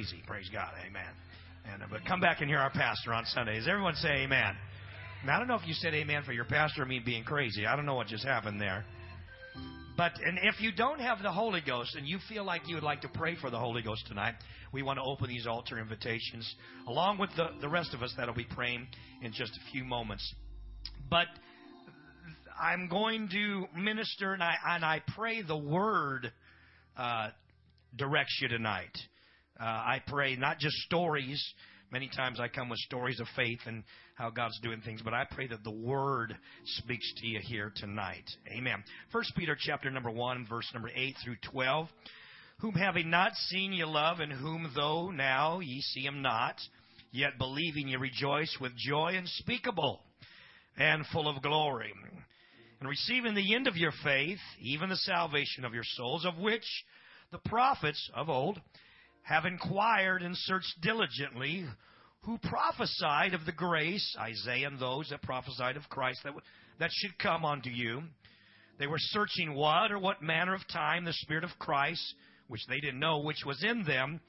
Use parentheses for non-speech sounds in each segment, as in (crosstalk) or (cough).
crazy. Praise God. Amen. And uh, but come back and hear our pastor on Sundays. Everyone say amen. I don't know if you said amen for your pastor or me being crazy. I don't know what just happened there. But and if you don't have the Holy Ghost and you feel like you would like to pray for the Holy Ghost tonight, we want to open these altar invitations along with the, the rest of us that'll be praying in just a few moments. But I'm going to minister and I and I pray the word uh, directs you tonight. Uh, I pray not just stories. Many times I come with stories of faith and how God's doing things, but I pray that the Word speaks to you here tonight. Amen. First Peter chapter number one, verse number eight through twelve. Whom having not seen ye love, and whom though now ye see him not, yet believing ye rejoice with joy unspeakable and full of glory. And receiving the end of your faith, even the salvation of your souls, of which the prophets of old have inquired and searched diligently who prophesied of the grace, Isaiah and those that prophesied of Christ that, that should come unto you. They were searching what or what manner of time the Spirit of Christ, which they didn't know, which was in them,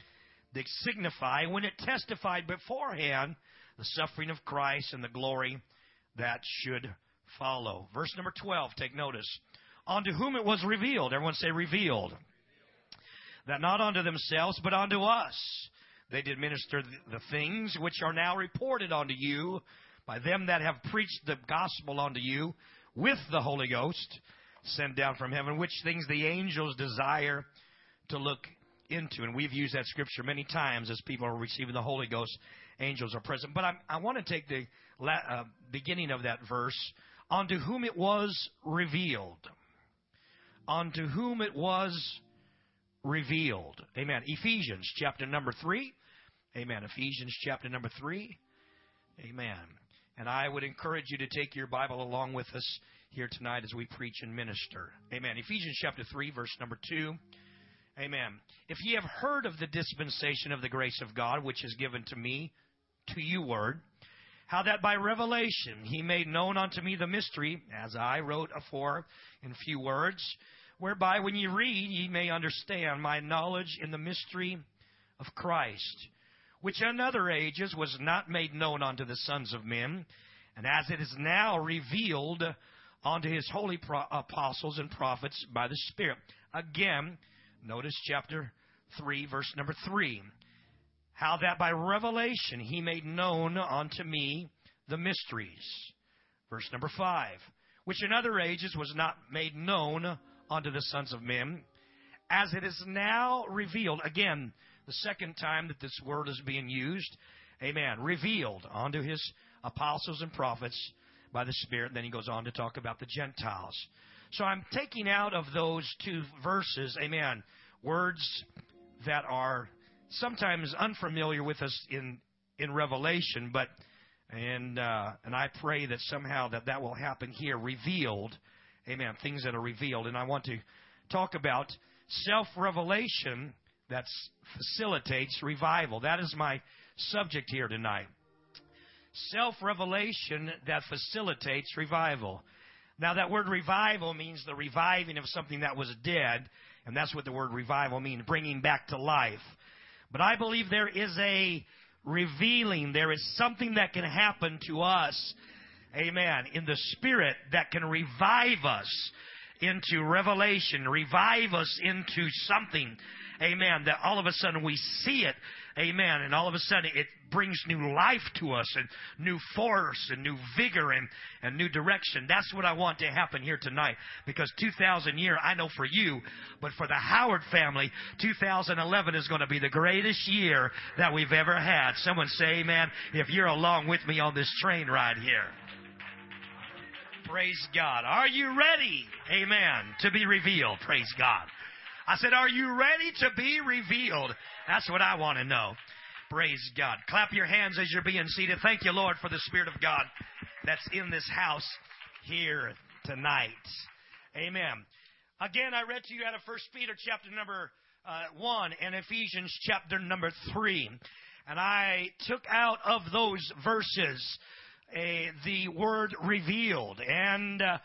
did signify when it testified beforehand the suffering of Christ and the glory that should follow. Verse number 12, take notice. Unto whom it was revealed. Everyone say revealed that not unto themselves, but unto us they did minister the things which are now reported unto you by them that have preached the gospel unto you with the Holy Ghost sent down from heaven, which things the angels desire to look into. And we've used that scripture many times as people are receiving the Holy Ghost. Angels are present. But I, I want to take the uh, beginning of that verse. Unto whom it was revealed. Unto whom it was revealed. Amen. Ephesians chapter number 3. Amen. Ephesians chapter number 3. Amen. And I would encourage you to take your Bible along with us here tonight as we preach and minister. Amen. Ephesians chapter 3, verse number 2. Amen. If ye have heard of the dispensation of the grace of God, which is given to me, to you word, how that by revelation he made known unto me the mystery, as I wrote afore in few words, whereby when ye read ye may understand my knowledge in the mystery of Christ, which in other ages was not made known unto the sons of men, and as it is now revealed unto his holy pro- apostles and prophets by the Spirit. Again, notice chapter 3, verse number 3. How that by revelation he made known unto me the mysteries. Verse number 5. Which in other ages was not made known unto the sons of men, as it is now revealed. Again, the second time that this word is being used. Amen. Revealed unto his apostles and prophets by the Spirit. Then he goes on to talk about the Gentiles. So I'm taking out of those two verses, amen, words that are sometimes unfamiliar with us in in Revelation, but and uh, and I pray that somehow that that will happen here, revealed Amen. Things that are revealed. And I want to talk about self revelation that facilitates revival. That is my subject here tonight. Self revelation that facilitates revival. Now, that word revival means the reviving of something that was dead, and that's what the word revival means bringing back to life. But I believe there is a revealing, there is something that can happen to us amen, in the Spirit that can revive us into revelation, revive us into something, amen, that all of a sudden we see it, amen, and all of a sudden it brings new life to us and new force and new vigor and, and new direction. That's what I want to happen here tonight because 2000 year, I know for you, but for the Howard family, 2011 is going to be the greatest year that we've ever had. Someone say amen if you're along with me on this train ride here. Praise God. Are you ready? Amen. To be revealed. Praise God. I said, Are you ready to be revealed? That's what I want to know. Praise God. Clap your hands as you're being seated. Thank you, Lord, for the Spirit of God that's in this house here tonight. Amen. Again, I read to you out of 1 Peter chapter number uh, 1 and Ephesians chapter number 3. And I took out of those verses the word revealed and uh,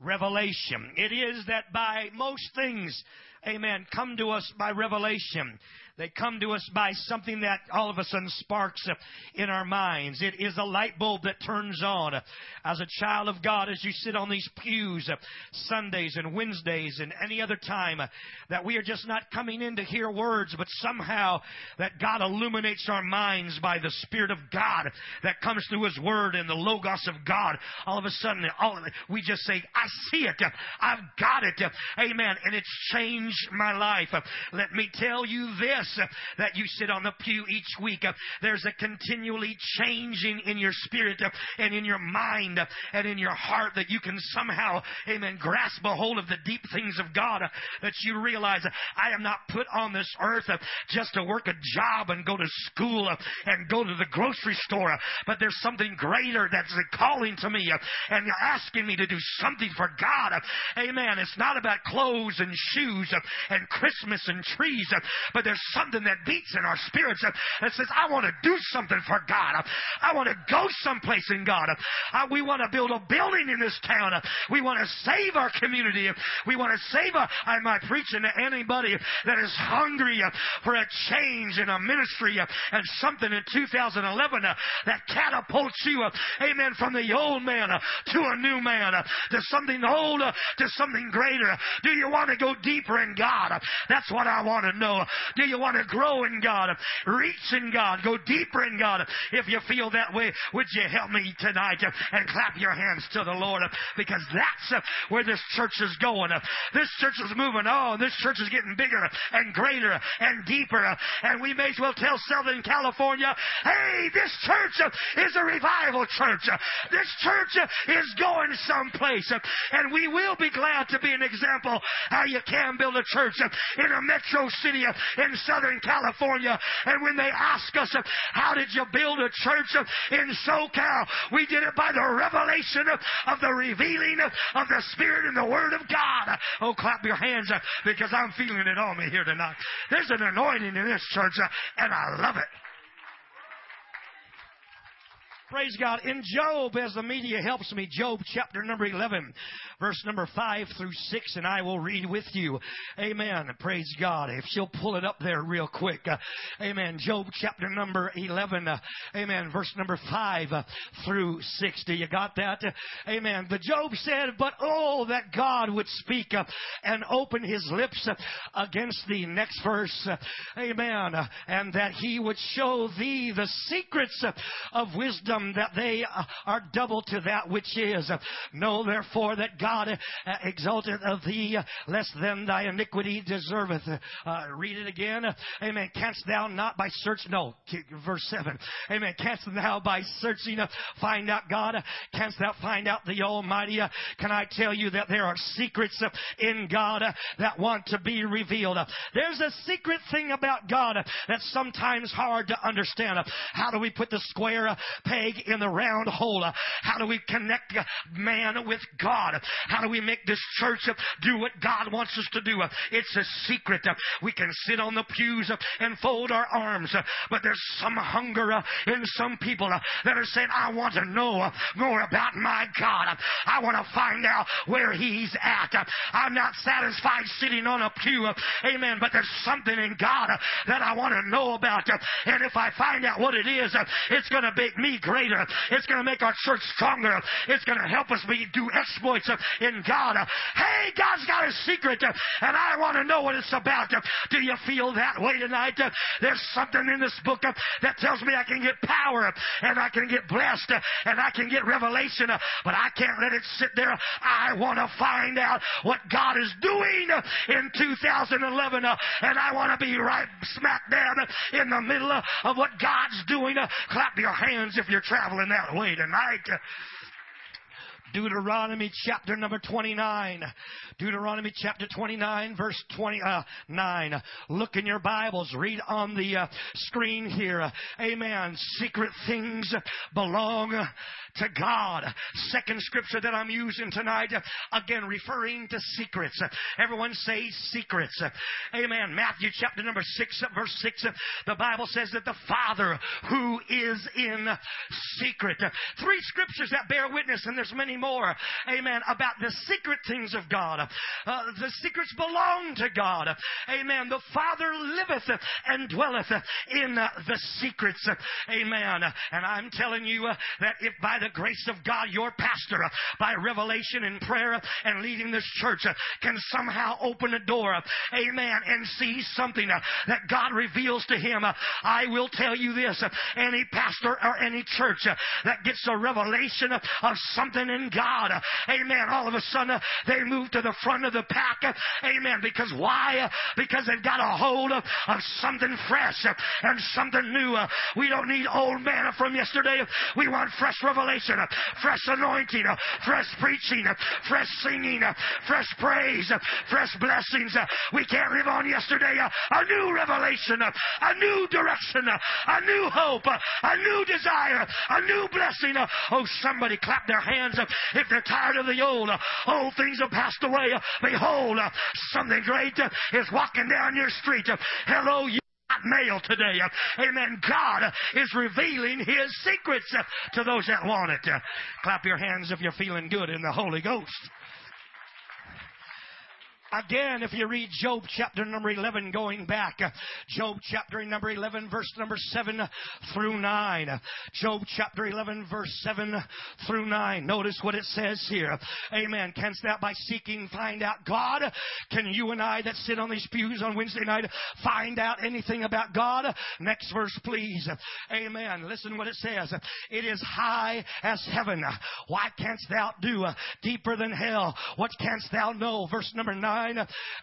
revelation. It is that by most things, amen, come to us by revelation. They come to us by something that all of a sudden sparks in our minds. It is a light bulb that turns on. As a child of God, as you sit on these pews Sundays and Wednesdays and any other time, that we are just not coming in to hear words, but somehow that God illuminates our minds by the Spirit of God that comes through His Word and the Logos of God. All of a sudden, all, we just say, I see it. I've got it. Amen. And it's changed my life. Let me tell you this Uh, that you sit on the pew each week. Uh, there's a continually changing in your spirit uh, and in your mind and in your heart that you can somehow, amen, grasp a hold of the deep things of God that you realize I am not put on this earth just to work a job and go to school and go to the grocery store, but there's something greater that's calling to me and asking me to do something for God. Amen. It's not about clothes and shoes and Christmas and trees, but there's something that beats in our spirits that says, I want to do something for God. I want to go someplace in God. We want to build a building in this town. We want to save our community. We want to save our, am I preaching to anybody that is hungry for a change in a ministry and something in 2011 that catapults you, amen, from the old man to a new man, to something old, to something greater? Do you want to go deeper in God? That's what I want to know. Do you want to grow in God? Reach in God. Go deeper in God. If you feel that way, would you help me tonight and clap your hands to the Lord? Because that's where this church is going. This church is moving on. This church is getting bigger and greater and deeper. And we may as well tell Southern California, hey, this church is a revival church. This church is going someplace. And we will be glad to be an example how you can build a church in a metro city in Southern California. And when they ask us, how did you build a church in SoCal? We did it by the revelation of the revealing of the Spirit and the Word of God. Oh, clap your hands because I'm feeling it on me here tonight. There's an anointing in this church and I love it. Praise God. In Job, as the media helps me, Job chapter number 11, verse number 5 through 6, and I will read with you. Amen. Praise God. If she'll pull it up there real quick. Uh, amen. Job chapter number 11, uh, amen, verse number 5 uh, through 6. Do you got that? amen. The Job said, But oh, that God would speak uh, and open his lips uh, against thee. Next verse. amen. and that he would show thee the secrets of wisdom that they are double to that which is. Know therefore that God uh, exalted of thee less than thy iniquity deserveth. Uh, read it again. Amen. Canst thou not by search? No. Verse 7. Amen. Canst thou by searching uh, find out God? Canst thou find out the Almighty? Can I tell you that there are secrets uh, in God that want to be revealed? There's a secret thing about God that's sometimes hard to understand. How do we put the square peg in the round hole. How do we connect man with God? How do we make this church do what God wants us to do? It's a secret. We can sit on the pews and fold our arms, but there's some hunger in some people that are saying, I want to know more about my God. I want to find out where He's at. I'm not satisfied sitting on a pew. Amen. But there's something in God that I want to know about. And if I find out what it is, it's going to make me It's going to make our church stronger. It's going to help us be, do exploits in God. Hey, God's got a secret, and I want to know what it's about. Do you feel that way tonight? There's something in this book that tells me I can get power, and I can get blessed, and I can get revelation, but I can't let it sit there. I want to find out what God is doing in 2011, and I want to be right smack dab in the middle of what God's doing. Clap your hands if you're traveling that way tonight. Uh, Deuteronomy chapter number 29. Deuteronomy chapter 29 verse 29. Uh, Look in your Bibles. Read on the uh, screen here. Amen. Secret things belong to God. Second scripture that I'm using tonight, again referring to secrets. Everyone say secrets. Amen. Matthew chapter number 6, verse 6, the Bible says that the Father who is in secret. Three scriptures that bear witness, and there's many anymore, amen, about the secret things of God. Uh, the secrets belong to God. Amen. The Father liveth and dwelleth in the secrets. Amen. And I'm telling you uh, that if by the grace of God, your pastor, uh, by revelation and prayer and leading this church, uh, can somehow open a door, amen, and see something that God reveals to him, I will tell you this any pastor or any church that gets a revelation of something in God, amen, all of a sudden they move to the front of the pack, amen, because why? Because they've got a hold of, of something fresh and something new. We don't need old manna from yesterday. We want fresh revelation, fresh anointing, fresh preaching, fresh singing, fresh praise, fresh blessings. We can't live on yesterday. A new revelation, a new direction, a new hope, a new desire, a new blessing. Oh, somebody clap their hands if they're tired of the old. Old things have passed away. Behold, something great is walking down your street. Hello, you mail today. Amen. God is revealing His secrets to those that want it. Clap your hands if you're feeling good in the Holy Ghost. Again, if you read Job chapter number 11 going back, Job chapter number 11 verse number 7 through 9. Job chapter 11 verse 7 through 9. Notice what it says here. Amen. Canst thou by seeking find out God? Can you and I that sit on these pews on Wednesday night find out anything about God? Next verse please. Amen. Listen what it says. It is high as heaven. Why canst thou do deeper than hell? What canst thou know? Verse number 9.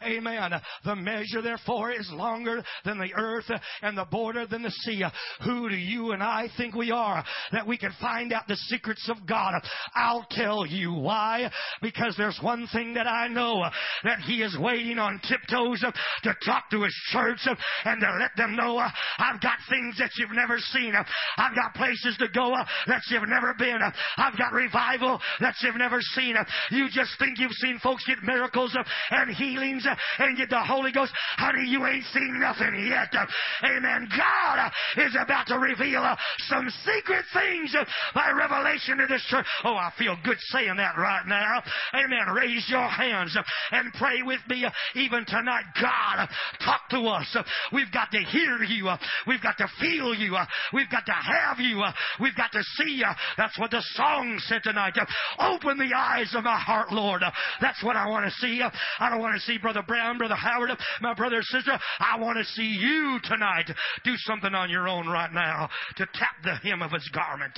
Amen. The measure, therefore, is longer than the earth and the border than the sea. Who do you and I think we are that we can find out the secrets of God? I'll tell you why. Because there's one thing that I know that He is waiting on tiptoes to talk to His church and to let them know I've got things that you've never seen. I've got places to go that you've never been. I've got revival that you've never seen. You just think you've seen folks get miracles and and healings uh, and get the Holy Ghost. Honey, you ain't seen nothing yet. Uh, amen. God uh, is about to reveal some secret things by revelation to this church. Oh, I feel good saying that right now. Amen. Raise your hands and pray with me even tonight. God, talk to us. We've got to hear you. We've got to feel you. We've got to have you. We've got to see you. That's what the song said tonight. Open the eyes of my heart, Lord. That's what I want to see. I don't don't want to see Brother Brown, Brother Howard, my brother or sister. I want to see you tonight do something on your own right now to tap the hem of his garment.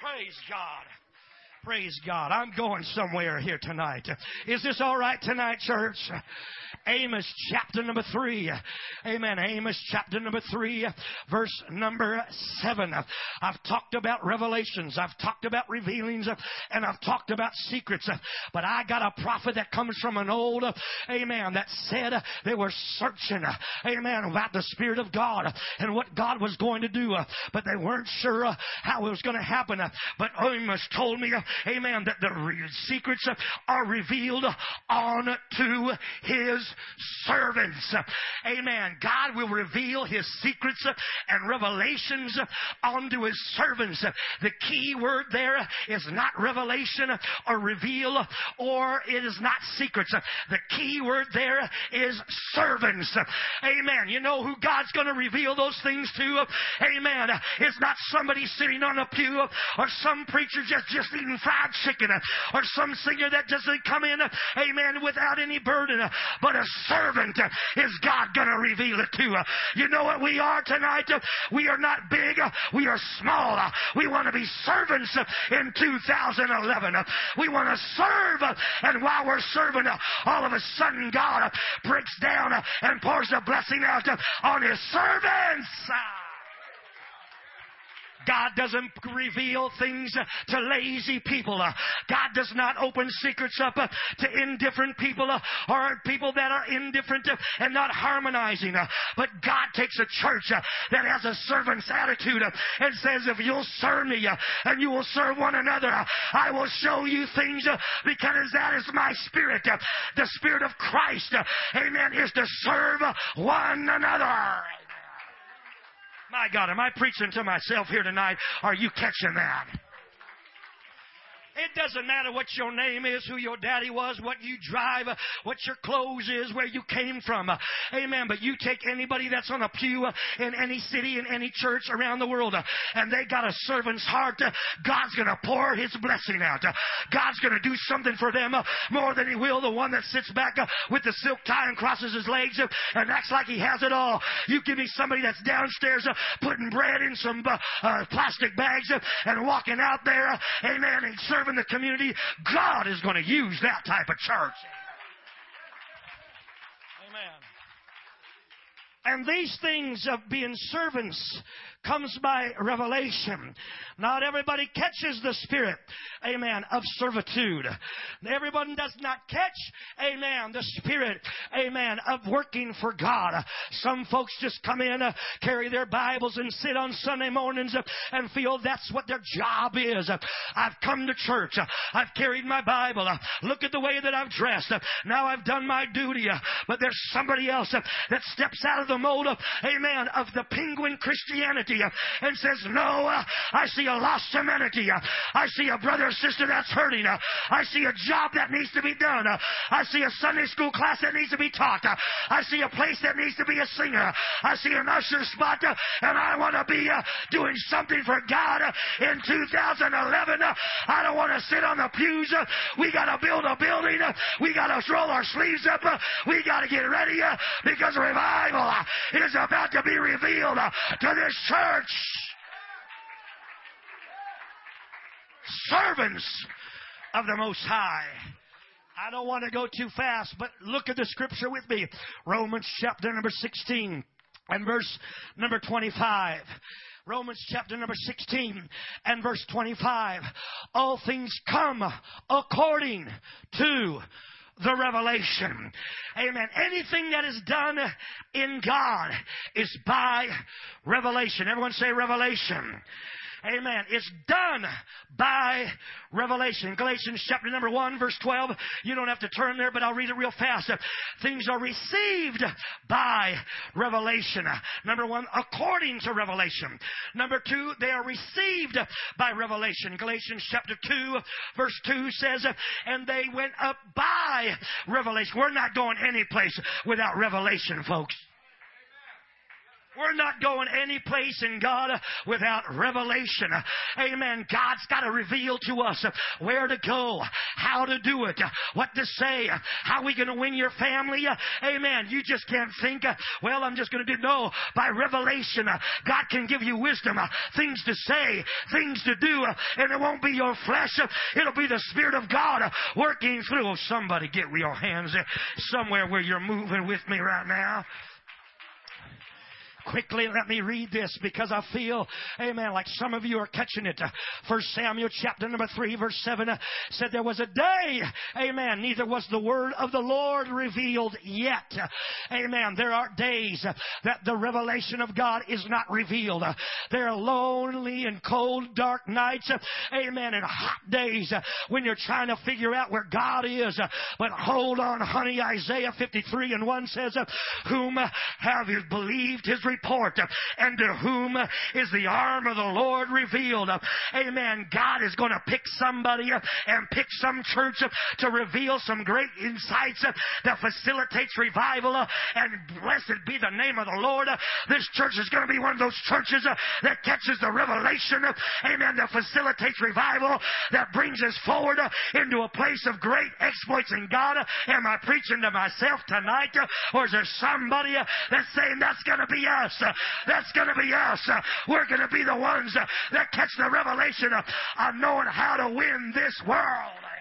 Praise God. Praise God. I'm going somewhere here tonight. Is this all right tonight, church? Amos chapter number three. Amen. Amos chapter number three, verse number seven. I've talked about revelations. I've talked about revealings and I've talked about secrets. But I got a prophet that comes from an old, amen, that said they were searching, amen, about the Spirit of God and what God was going to do. But they weren't sure how it was going to happen. But Amos told me, amen, that the secrets are revealed unto his servants. Amen. God will reveal his secrets and revelations unto his servants. The key word there is not revelation or reveal or it is not secrets. The key word there is servants. Amen. You know who God's going to reveal those things to? Amen. It's not somebody sitting on a pew or some preacher just, just eating fried chicken or some singer that doesn't come in, amen, without any burden. But a servant is God going to reveal it to. You know what we are tonight? We are not big. We are small. We want to be servants in 2011. We want to serve. And while we're serving, all of a sudden God breaks down and pours a blessing out on his servants. God doesn't reveal things to lazy people. God does not open secrets up to indifferent people or people that are indifferent and not harmonizing. But God takes a church that has a servant's attitude and says, if you'll serve me and you will serve one another, I will show you things because that is my spirit. The spirit of Christ, amen, is to serve one another. My God, am I preaching to myself here tonight? Are you catching that? It doesn't matter what your name is, who your daddy was, what you drive, what your clothes is, where you came from. Amen. But you take anybody that's on a pew in any city, in any church around the world, and they got a servant's heart, God's going to pour His blessing out. God's going to do something for them more than He will the one that sits back with the silk tie and crosses his legs and acts like he has it all. You give me somebody that's downstairs putting bread in some uh, plastic bags and walking out there, amen, and serving the community. God is going to use that type of church. Amen. And these things of being servants comes by revelation. Not everybody catches the spirit, amen, of servitude. Everyone does not catch, amen, the spirit, amen, of working for God. Some folks just come in, uh, carry their Bibles and sit on Sunday mornings uh, and feel that's what their job is. I've come to church. I've carried my Bible. Look at the way that I've dressed. Now I've done my duty. But there's somebody else that steps out of the mold of, amen, of the penguin Christianity Uh, and says, no, uh, I see a lost humanity. Uh, I see a brother or sister that's hurting. I see a job that needs to be done. I see a Sunday school class that needs to be taught. I see a place that needs to be a singer. I see an usher spot, and I want to be doing something for God in 2011. I don't want to sit on the pews. We got to build a building. We got to roll our sleeves up. We got to get ready because revival is about to be revealed to this church. Servants of the Most High. I don't want to go too fast, but look at the scripture with me. Romans chapter number 16 and verse number 25. Romans chapter number 16 and verse 25. All things come according to the revelation. Amen. Anything that is done in God is by revelation. Everyone say revelation. Amen. It's done by revelation. Galatians chapter number 1 verse 12. You don't have to turn there, but I'll read it real fast. Things are received by revelation. Number 1, according to revelation. Number 2, they are received by revelation. Galatians chapter 2 verse 2 says, and they went up by revelation. We're not going any place without revelation, folks. We're not going any place in God without revelation. Amen. God's got to reveal to us where to go, how to do it, what to say, how we going to win your family. Amen. You just can't think, well, I'm just going to do. No, by revelation, God can give you wisdom, things to say, things to do, and it won't be your flesh. It'll be the Spirit of God working through. Oh, somebody get your hands somewhere where you're moving with me right now. Quickly, let me read this because I feel, amen, like some of you are catching it. First Samuel chapter number 3 verse 7 uh, said there was a day, amen, neither was the word of the Lord revealed yet. Amen. There are days that the revelation of God is not revealed. There are lonely and cold, dark nights, amen, and hot days when you're trying to figure out where God is. But hold on, honey, Isaiah 53 and 1 says, Whom have you believed his report. And to whom is the arm of the Lord revealed? Amen. God is going to pick somebody and pick some church to reveal some great insights that facilitates revival. And blessed be the name of the Lord. This church is going to be one of those churches that catches the revelation. Amen. That facilitates revival. That brings us forward into a place of great exploits in God. Am I preaching to myself tonight? Or is there somebody that's saying that's going to be us? Us. That's going to be us. We're going to be the ones that catch the revelation of knowing how to win this world.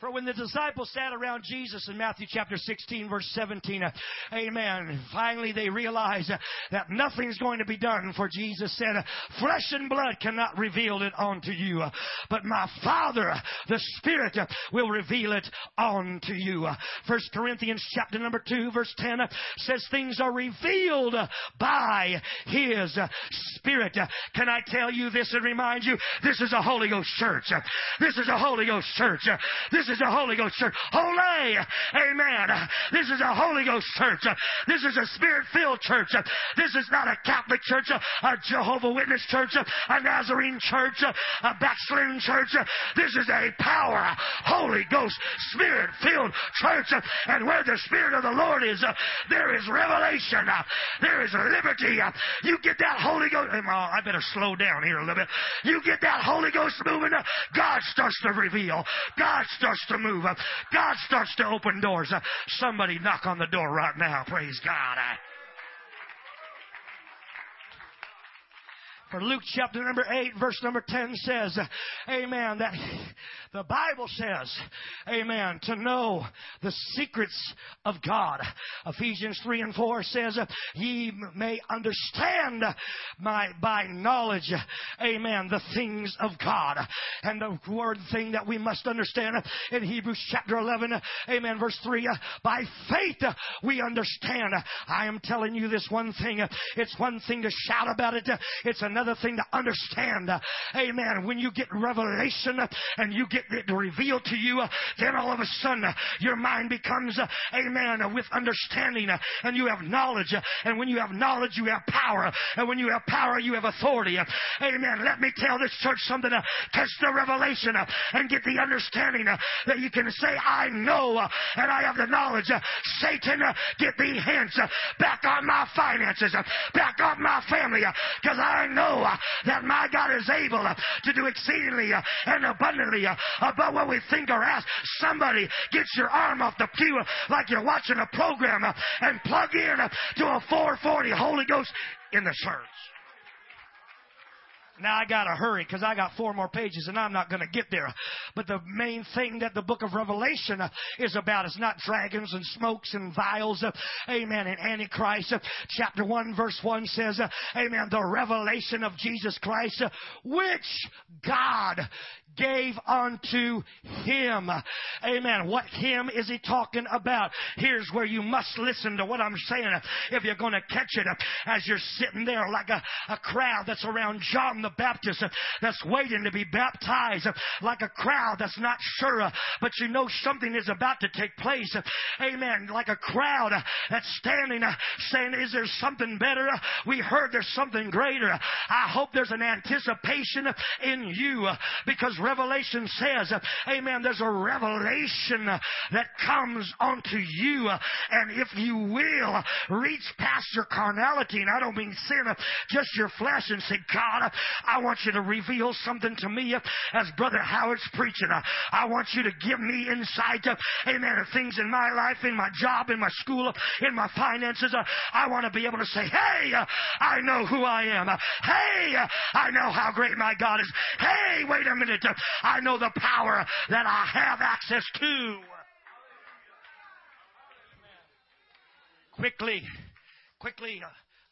For when the disciples sat around Jesus in Matthew chapter 16 verse 17, uh, amen, finally they realized uh, that nothing's going to be done for Jesus said, flesh and blood cannot reveal it unto you, but my Father, the Spirit, will reveal it unto you. First Corinthians chapter number 2 verse 10 says things are revealed by His Spirit. Can I tell you this and remind you, this is a Holy Ghost church. This is a Holy Ghost church. This This is a Holy Ghost church. Holy! Amen. This is a Holy Ghost church. This is a Spirit filled church. This is not a Catholic church, a Jehovah Witness church, a Nazarene church, a backslidden church. This is a power, Holy Ghost, Spirit filled church. And where the Spirit of the Lord is, there is revelation. There is liberty. You get that Holy Ghost. I better slow down here a little bit. You get that Holy Ghost moving, God starts to reveal. God starts to move. God starts to open doors. Somebody knock on the door right now. Praise God. For Luke chapter number 8, verse number 10 says, Amen, that the Bible says, Amen, to know the secrets of God. Ephesians 3 and 4 says, Ye may understand my, by knowledge, Amen, the things of God. And the word thing that we must understand in Hebrews chapter 11, Amen, verse 3, by faith we understand. I am telling you this one thing. It's one thing to shout about it. It's another another thing to understand. Amen. When you get revelation and you get it revealed to you, then all of a sudden your mind becomes, amen, with understanding and you have knowledge. And when you have knowledge, you have power. And when you have power, you have authority. Amen. Let me tell this church something catch the revelation and get the understanding that you can say, I know and I have the knowledge. Satan, get thee hence. Back on my finances. Back on my family. Because I know know uh, that my God is able uh, to do exceedingly uh, and abundantly above what we think or ask. Somebody gets your arm off the pew like you're watching a program and plug in to a 440 Holy Ghost in the church. Now I gotta hurry because I got four more pages and I'm not gonna get there. But the main thing that the book of Revelation uh, is about is not dragons and smokes and vials. Uh, amen. And Antichrist. Uh, chapter 1 verse 1 says, Amen. The revelation of Jesus Christ, which God gave unto him. Amen. What him is he talking about? Here's where you must listen to what I'm saying if you're to catch it as you're sitting there like a, a crowd that's around John the Baptist that's waiting to be baptized like a crowd that's not sure but you know something is about to take place. Amen. Like a crowd that's standing saying, is there something better? We heard there's something greater. I hope there's an anticipation in you because Revelation says, amen, there's a revelation that comes onto you. And if you will reach past your carnality, and I don't mean sin, just your flesh, and say, God, I want you to reveal something to me uh, as Brother Howard's preaching. Uh, I want you to give me insight, uh, amen, of things in my life, in my job, in my school, in my finances. I want to be able to say, hey, I know who I am. Hey, I know how great my God is. Hey, wait a minute. I know the power that I have access to. Quickly, quickly, uh,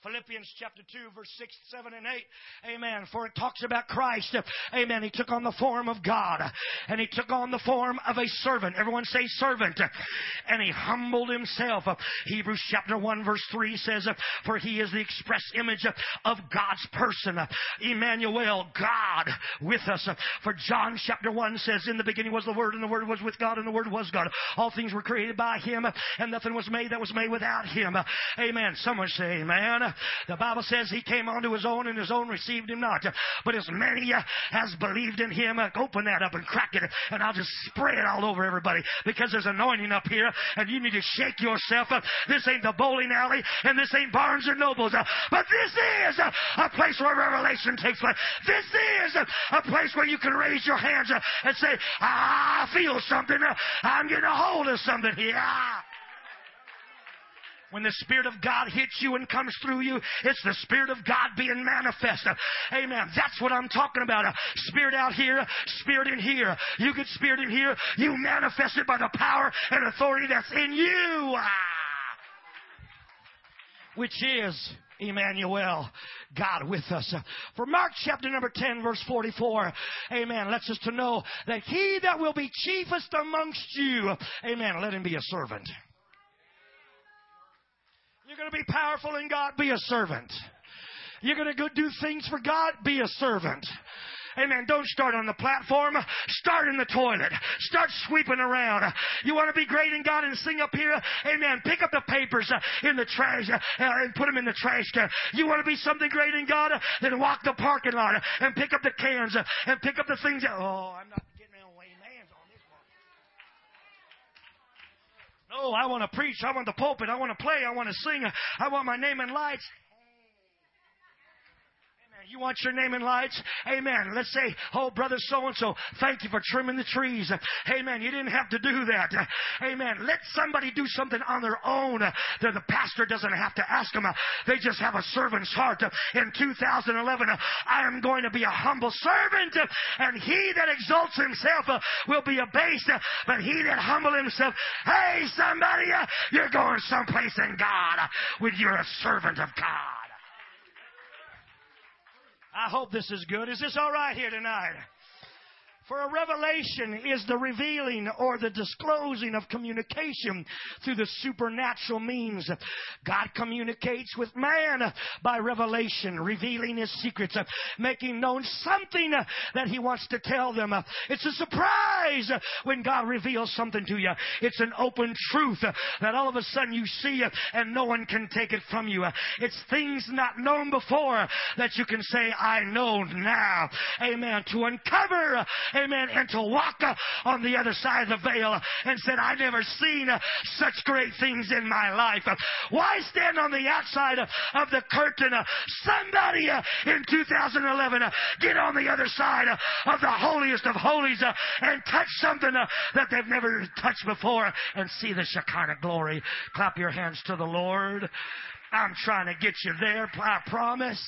Philippians chapter 2, verse 6, 7, and 8. Amen. For it talks about Christ. Amen. He took on the form of God. And he took on the form of a servant. Everyone say servant. And he humbled himself. Hebrews chapter 1, verse 3 says, For he is the express image of God's person. Emmanuel, God with us. For John chapter 1 says, In the beginning was the Word, and the Word was with God, and the Word was God. All things were created by him, and nothing was made that was made without him. Amen. Someone say, Amen. The Bible says he came unto his own and his own received him not. But as many as believed in him, uh, open that up and crack it and I'll just spray it all over everybody because there's anointing up here and you need to shake yourself up. This ain't the bowling alley and this ain't Barnes and Nobles. Uh, but this is uh, a place where revelation takes place. This is a place where you can raise your hands and say, I feel something. I'm getting a hold of something here. When the Spirit of God hits you and comes through you, it's the Spirit of God being manifested. Amen. That's what I'm talking about. Spirit out here, spirit in here. You get spirit in here, you manifest it by the power and authority that's in you. Ah. Which is Emmanuel, God with us. For Mark chapter number 10 verse 44, amen, lets us to know that he that will be chiefest amongst you, amen, let him be a servant. You're going to be powerful in God, be a servant. You're going to go do things for God, be a servant. Amen. Don't start on the platform. Start in the toilet. Start sweeping around. You want to be great in God and sing up here? Amen. Pick up the papers in the trash uh, and put them in the trash can. You want to be something great in God? Then walk the parking lot and pick up the cans and pick up the things. That, oh, I'm not No, I want to preach. I want the pulpit. I want to play. I want to sing. I want my name in lights. You want your name in lights? Amen. Let's say, oh, brother so and so, thank you for trimming the trees. Amen. You didn't have to do that. Amen. Let somebody do something on their own that the pastor doesn't have to ask them. They just have a servant's heart. In 2011, I am going to be a humble servant, and he that exalts himself will be abased, but he that humble himself, hey, somebody, you're going someplace in God when you're a servant of God. I hope this is good. Is this all right here tonight? For a revelation is the revealing or the disclosing of communication through the supernatural means. God communicates with man by revelation, revealing his secrets, making known something that he wants to tell them. It's a surprise when God reveals something to you. It's an open truth that all of a sudden you see and no one can take it from you. It's things not known before that you can say, I know now. Amen. To uncover amen, and to walk uh, on the other side of the veil uh, and said, I never seen uh, such great things in my life. Uh, why stand on the outside uh, of the curtain? Somebody uh, in 2011 get on the other side of the holiest of holies and touch something that they've never touched before and see the Shekinah glory. Clap your hands to the Lord. I'm trying to get you there, I promise.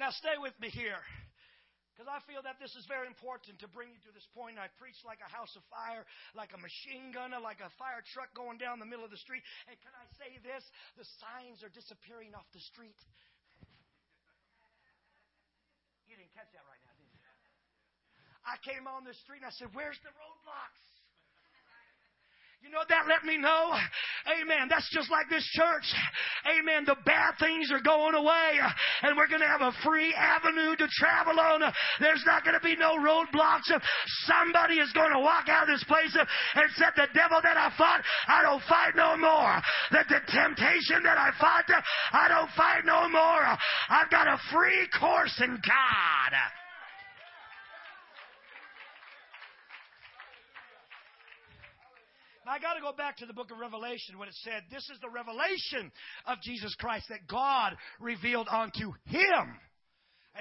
Now, stay with me here. Because I feel that this is very important to bring you to this point. I preach like a house of fire, like a machine gunner, like a fire truck going down the middle of the street. And can I say this? The signs are disappearing off the street. You didn't catch that right now, did you? I came on the street and I said, Where's the roadblocks? You know that let me know? Amen. That's just like this church. Amen. The bad things are going away and we're going to have a free avenue to travel on. There's not going to be no roadblocks. Somebody is going to walk out of this place and said, the devil that I fought, I don't fight no more. That the temptation that I fought, I don't fight no more. I've got a free course in God. I got to go back to the book of Revelation when it said, This is the revelation of Jesus Christ that God revealed unto him.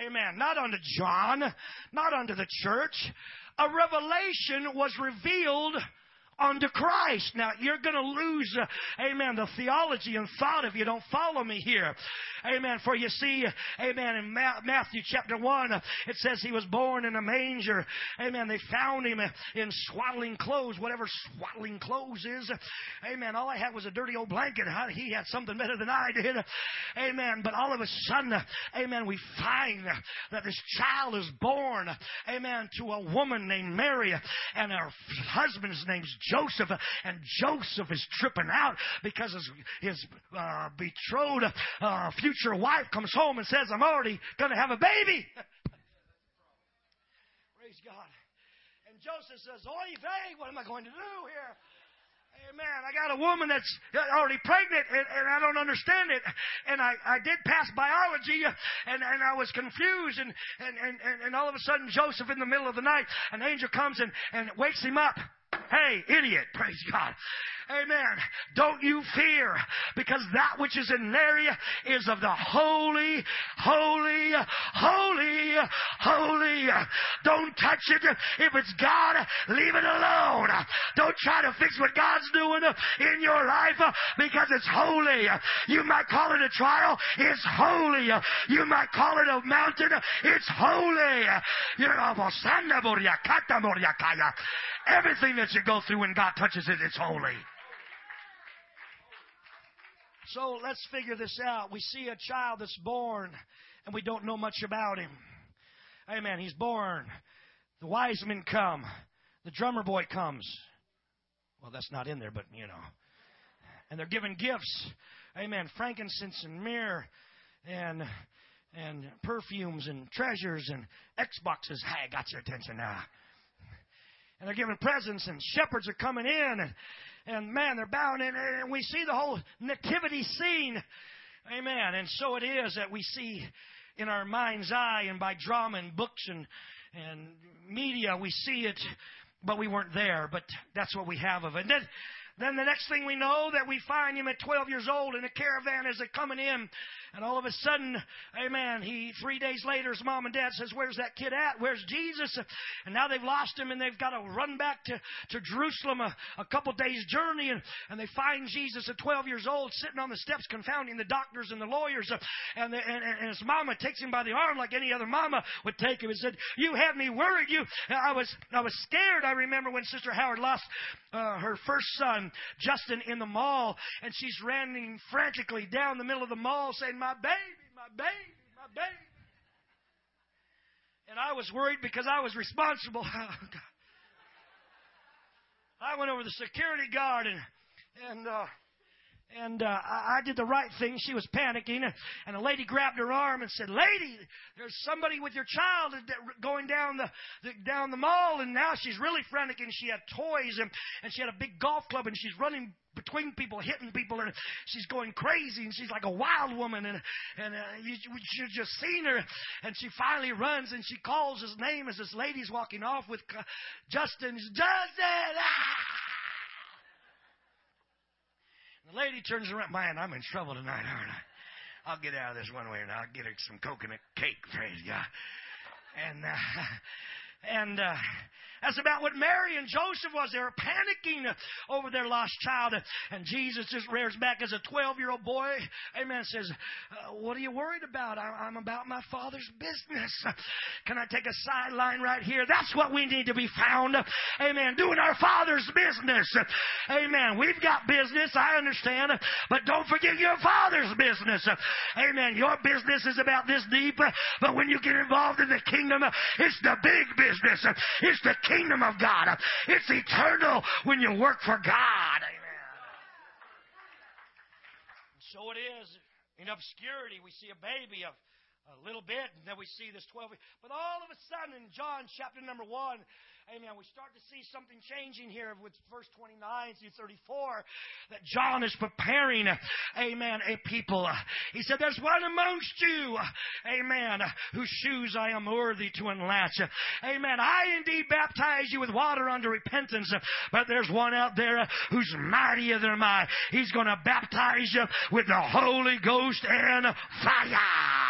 Amen. Not unto John, not unto the church. A revelation was revealed unto Christ. Now, you're going to lose, uh, amen, the theology and thought if you don't follow me here. Amen. For you see, amen, in Ma- Matthew chapter 1, uh, it says he was born in a manger. Amen. They found him in swaddling clothes, whatever swaddling clothes is. Amen. All I had was a dirty old blanket. He had something better than I did. Amen. But all of a sudden, amen, we find that this child is born, amen, to a woman named Mary, and her husband's name's Joseph, and Joseph is tripping out because his, his uh, betrothed uh, future wife comes home and says, I'm already going to have a baby. (laughs) Praise God. And Joseph says, Oy vey, what am I going to do here? Amen. I got a woman that's already pregnant and, and I don't understand it. And I, I did pass biology and, and I was confused and, and, and, and all of a sudden Joseph in the middle of the night, an angel comes and, and wakes him up. Hey, idiot. Praise God. Amen. Don't you fear because that which is in there is of the holy, holy, holy, holy. Don't touch it. If it's God, leave it alone. Don't try to fix what God's doing in your life because it's holy. You might call it a trial. It's holy. You might call it a mountain. It's holy. Everything that you go through when God touches it, it's holy. So let's figure this out. We see a child that's born and we don't know much about him. Amen. He's born. The wise men come. The drummer boy comes. Well, that's not in there, but you know. And they're given gifts. Amen. Frankincense and myrrh and and perfumes and treasures and Xboxes. Hey, I got your attention now. And they're giving presents and shepherds are coming in and, and man, they're bowing in and we see the whole nativity scene. Amen. And so it is that we see in our mind's eye and by drama and books and, and media, we see it, but we weren't there. But that's what we have of it. And then, then the next thing we know that we find him at 12 years old in a caravan as they're coming in and all of a sudden, amen, he, three days later, his mom and dad says, where's that kid at? Where's Jesus? And now they've lost him and they've got to run back to, to Jerusalem a, a couple days journey and, and they find Jesus at 12 years old sitting on the steps confounding the doctors and the lawyers. And, the, and, and his mama takes him by the arm like any other mama would take him and said, you had me worried. You, I was, I was scared. I remember when Sister Howard lost uh, her first son, Justin, in the mall and she's running frantically down the middle of the mall saying, my baby, my baby, my baby. And I was worried because I was responsible. (laughs) I went over the security guard and and uh, and uh, I, did the right thing. She was panicking, and a lady grabbed her arm and said, "Lady, there's somebody with your child going down the, the down the mall, and now she's really frantic. And she had toys, and, and she had a big golf club, and she's running between people, hitting people, and she's going crazy, and she's like a wild woman, and and uh, you, you just seen her. And she finally runs, and she calls his name as this lady's walking off with uh, Justin. Justin! Ah! The lady turns around. Man, I'm in trouble tonight, aren't I? I'll get out of this one way or another. I'll get her some coconut cake, praise God. And, uh, and, uh, that's about what Mary and Joseph was. They were panicking over their lost child. And Jesus just rears back as a 12 year old boy. Amen. Says, uh, What are you worried about? I'm about my Father's business. Can I take a sideline right here? That's what we need to be found. Amen. Doing our Father's business. Amen. We've got business. I understand. But don't forget your Father's business. Amen. Your business is about this deep. But when you get involved in the kingdom, it's the big business. It's the kingdom of God. It's eternal when you work for God. Amen. So it is. In obscurity, we see a baby of a little bit, and then we see this 12. But all of a sudden, in John chapter number 1, Amen. We start to see something changing here with verse 29 through 34 that John is preparing, amen, a people. He said, There's one amongst you, amen, whose shoes I am worthy to unlatch. Amen. I indeed baptize you with water unto repentance, but there's one out there who's mightier than I. He's going to baptize you with the Holy Ghost and fire.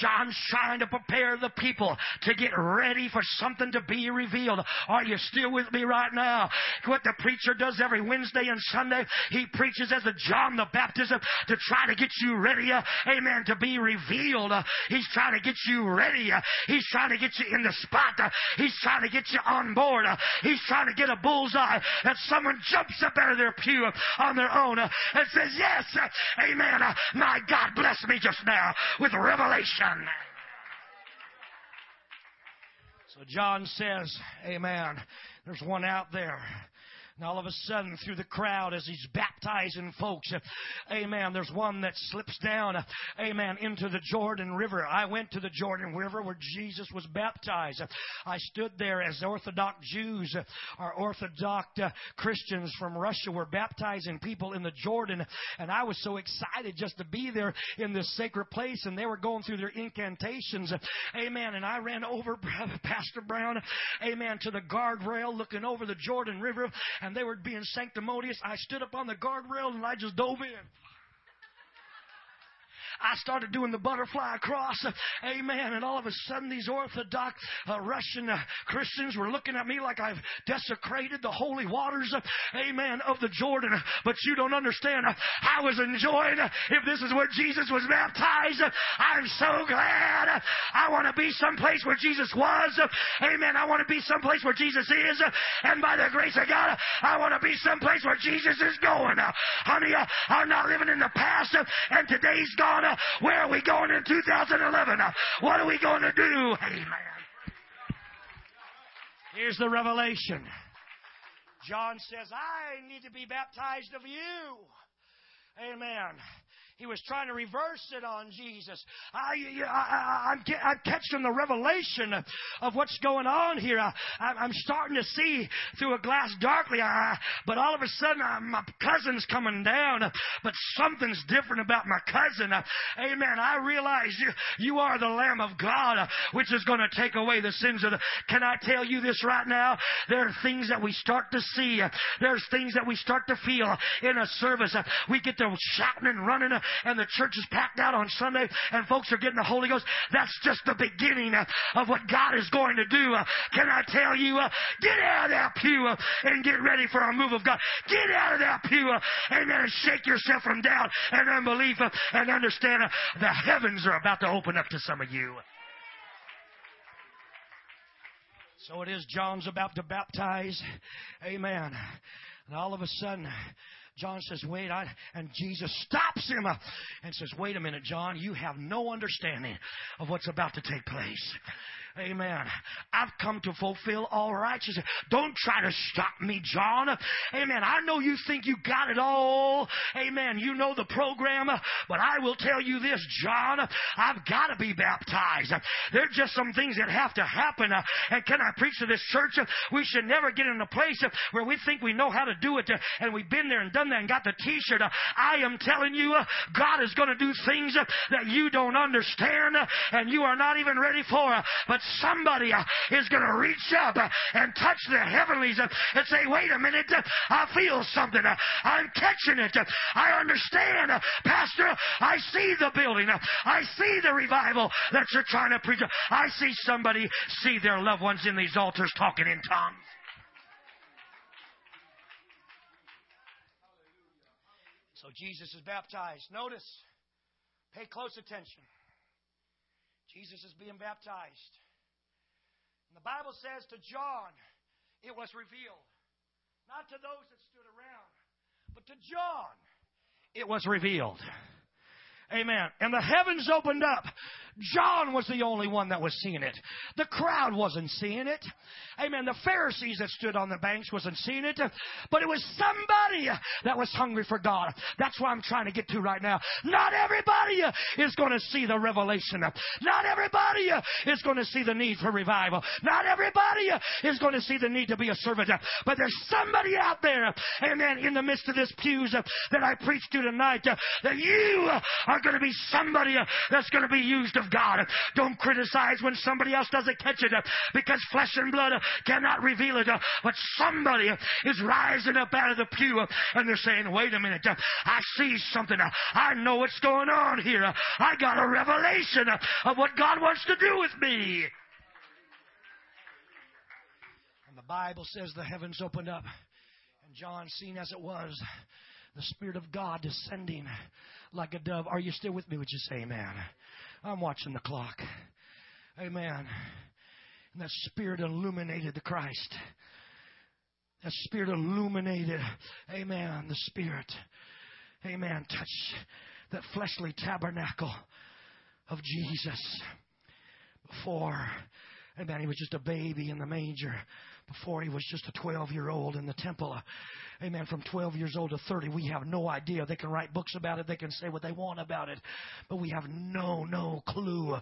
John's trying to prepare the people to get ready for something to be revealed. Are you still with me right now? What the preacher does every Wednesday and Sunday, he preaches as a John the Baptist to try to get you ready, uh, amen, to be revealed. Uh, he's trying to get you ready. Uh, he's trying to get you in the spot. he's trying to get you on board. he's trying to get a bullseye that someone jumps up out of their pew on their own and says, yes, amen, my God bless me just now with revelation so John says, Amen. There's one out there and all of a sudden, through the crowd, as he's baptizing folks, uh, amen, there's one that slips down, uh, amen, into the Jordan River. I went to the Jordan River where Jesus was baptized. Uh, I stood there as Orthodox Jews or Orthodox uh, Christians from Russia were baptizing people in the Jordan, and I was so excited just to be there in this sacred place, and they were going through their incantations, amen, and I ran over (laughs) Pastor Brown, amen, to the guardrail looking over the Jordan River, and they were being sanctimonious, I stood up on the guardrail and I just dove in. I started doing the butterfly cross. Amen. And all of a sudden, these Orthodox uh, Russian uh, Christians were looking at me like I've desecrated the holy waters, uh, amen, of the Jordan. But you don't understand. I was enjoying, uh, if this is where Jesus was baptized, uh, I'm so glad. I want to be someplace where Jesus was. Amen. I want to be someplace where Jesus is. And by the grace of God, I want to be someplace where Jesus is going. Honey, I'm not living in the past, and today's gone. Where are we going in 2011? What are we going to do? Amen. Here's the revelation. John says, I need to be baptized of you. Amen. He was trying to reverse it on Jesus. I, I, am I'm catching the revelation of, of what's going on here. I, am starting to see through a glass darkly, I, but all of a sudden I, my cousin's coming down, but something's different about my cousin. Amen. I realize you, you are the Lamb of God, which is going to take away the sins of the. Can I tell you this right now? There are things that we start to see. There's things that we start to feel in a service. We get to shouting and running and the church is packed out on Sunday and folks are getting the Holy Ghost. That's just the beginning of what God is going to do. Can I tell you, uh, get out of that pew uh, and get ready for a move of God. Get out of that pew uh, and shake yourself from doubt and unbelief and understand the heavens are about to open up to some of you. So it is John's about to baptize. Amen. And all of a sudden, John says, wait, I, and Jesus stops him uh, and says, wait a minute, John, you have no understanding of what's about to take place. Amen. I've come to fulfill all righteousness. Don't try to stop me, John. Amen. I know you think you got it all. Amen. You know the program, but I will tell you this, John. I've got to be baptized. There are just some things that have to happen. And can I preach to this church? We should never get in a place where we think we know how to do it and we've been there and done that and got the t-shirt. I am telling you, God is going to do things that you don't understand and you are not even ready for. But somebody uh, is going to reach up uh, and touch the heavenlies uh, and say, wait a minute, I feel something. I'm catching it. I understand. Pastor, I see the building. I see the revival that you're trying to preach. I see somebody see their loved ones in these altars talking in tongues. So Jesus is baptized. Notice, pay close attention. Jesus is being baptized. The Bible says to John, it was revealed. Not to those that stood around, but to John, it was revealed. Amen. And the heavens opened up. John was the only one that was seeing it. The crowd wasn't seeing it. Amen. The Pharisees that stood on the banks wasn't seeing it. But it was somebody that was hungry for God. That's what I'm trying to get to right now. Not everybody is going to see the revelation. Not everybody is going to see the need for revival. Not everybody is going to see the need to be a servant. But there's somebody out there, amen, in the midst of this pews that I preached to tonight that you are going to be somebody that's going to be used of God. Don't criticize when somebody else doesn't catch it because flesh and blood cannot reveal it. But somebody is rising up out of the pew and they're saying, wait a minute, I see something. I know what's going on here. I got a revelation of what God wants to do with me. And the Bible says the heavens opened up and John seen as it was the Spirit of God descending like a dove. Are you still with me? Would you say amen? I'm watching the clock. Amen. And that Spirit illuminated the Christ. That Spirit illuminated, amen, the Spirit. Amen. Touch that fleshly tabernacle of Jesus before, amen, he was just a baby in the manger, before he was just a 12 year old in the temple amen, from 12 years old to 30. We have no idea. They can write books about it. They can say what they want about it. But we have no, no clue.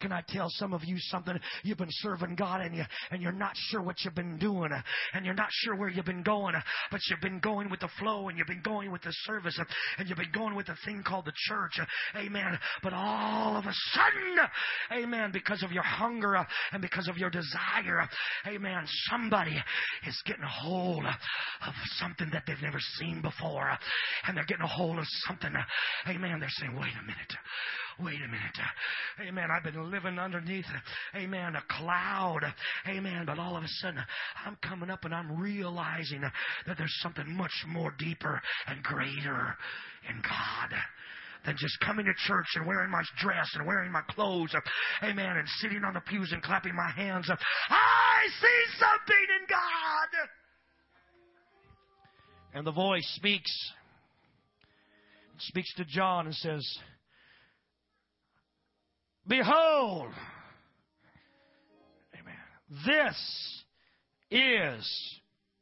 Can I tell some of you something? You've been serving God and you, and you're not sure what you've been doing and you're not sure where you've been going, but you've been going with the flow and you've been going with the service and you've been going with the thing called the church. Amen. But all of a sudden, amen, because of your hunger and because of your desire, amen, somebody is getting a hold of something something that they've never seen before. Uh, and they're getting a hold of something. Uh, amen. They're saying, wait a minute. Uh, wait a minute. Amen. I've been living underneath, amen, a cloud. Amen. But all of a sudden, I'm coming up and I'm realizing that there's something much more deeper and greater in God than just coming to church and wearing my dress and wearing my clothes. Amen. And sitting on the pews and clapping my hands. I see something in God. And the voice speaks, speaks to John and says, Behold, amen, this is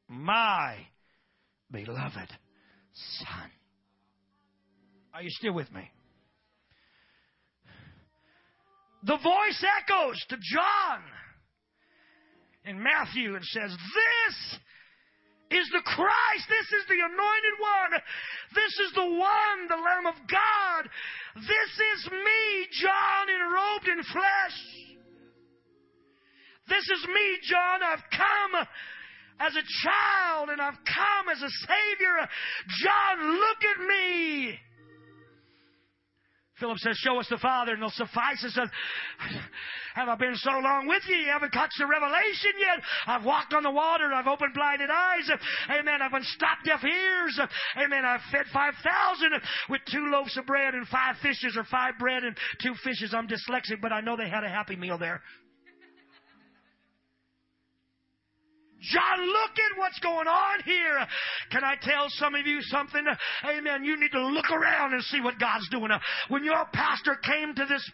my beloved Son. Are you still with me? The voice echoes to John in Matthew and says, This is the Christ. This is the anointed one. This is the one, the Lamb of God. This is me, John, enrobed in flesh. This is me, John. I've come as a child and I've come as a Savior. John, look at me. Philip says, Show us the Father, and it'll suffice us. Have I been so long with you? You haven't caught the revelation yet. I've walked on the water. I've opened blinded eyes. Amen. I've unstopped deaf ears. Amen. I've fed 5,000 with two loaves of bread and five fishes, or five bread and two fishes. I'm dyslexic, but I know they had a happy meal there. John, look at what's going on here. Can I tell some of you something? Amen. You need to look around and see what God's doing. When your pastor came to this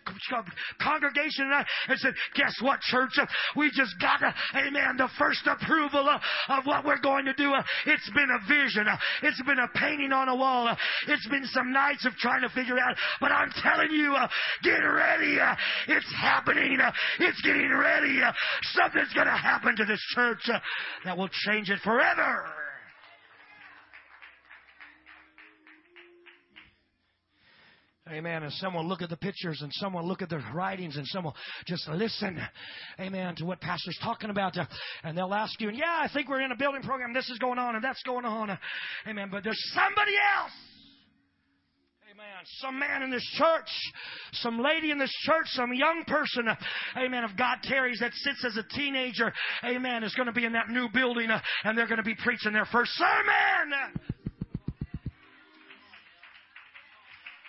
congregation and said, guess what, church? We just got, amen, the first approval of what we're going to do. It's been a vision. It's been a painting on a wall. It's been some nights of trying to figure out. But I'm telling you, get ready. It's happening. It's getting ready. Something's going to happen to this church that will change it forever. Amen. And someone will look at the pictures and someone will look at the writings and someone will just listen, amen, to what pastor's talking about. And they'll ask you, and yeah, I think we're in a building program. This is going on and that's going on. Amen. But there's somebody else Amen. Some man in this church, some lady in this church, some young person, amen, of God tarries that sits as a teenager, amen, is going to be in that new building and they're going to be preaching their first sermon.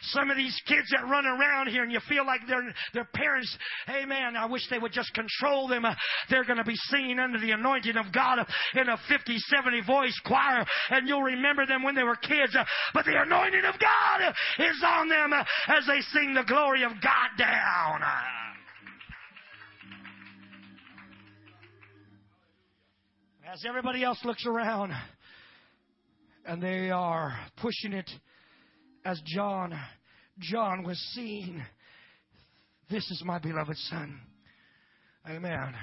Some of these kids that run around here and you feel like their their parents, hey man, I wish they would just control them. Uh, they're going to be singing under the anointing of God in a 50, 70 voice choir and you'll remember them when they were kids. Uh, but the anointing of God is on them uh, as they sing the glory of God down. As everybody else looks around and they are pushing it as John John was seeing this is my beloved son. Amen.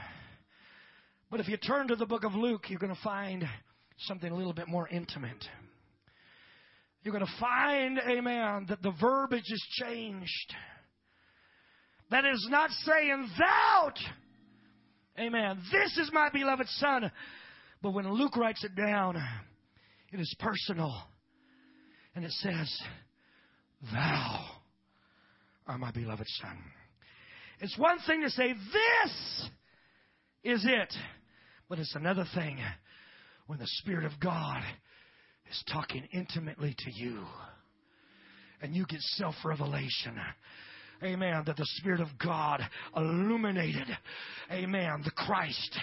But if you turn to the book of Luke, you're going to find something a little bit more intimate. You're going to find, amen, that the verbiage is changed. That is not saying, Thou, amen, this is my beloved son. But when Luke writes it down, it is personal. And it says, Thou art my beloved Son. It's one thing to say, This is it. But it's another thing when the Spirit of God is talking intimately to you and you get self revelation amen, that the Spirit of God illuminated, amen, the Christ,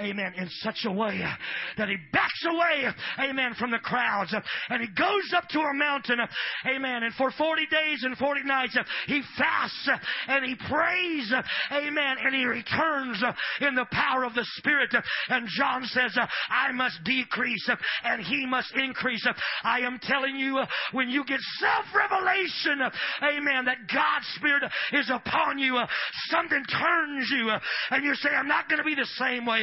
amen, in such a way that he backs away, amen, from the crowds. And he goes up to a mountain, amen, and for 40 days and 40 nights he fasts and he prays, amen, and he returns in the power of the Spirit. And John says, I must decrease and he must increase. I am telling you, when you get self revelation, amen, that God's Spirit is upon you, something turns you, and you say, I'm not going to be the same way.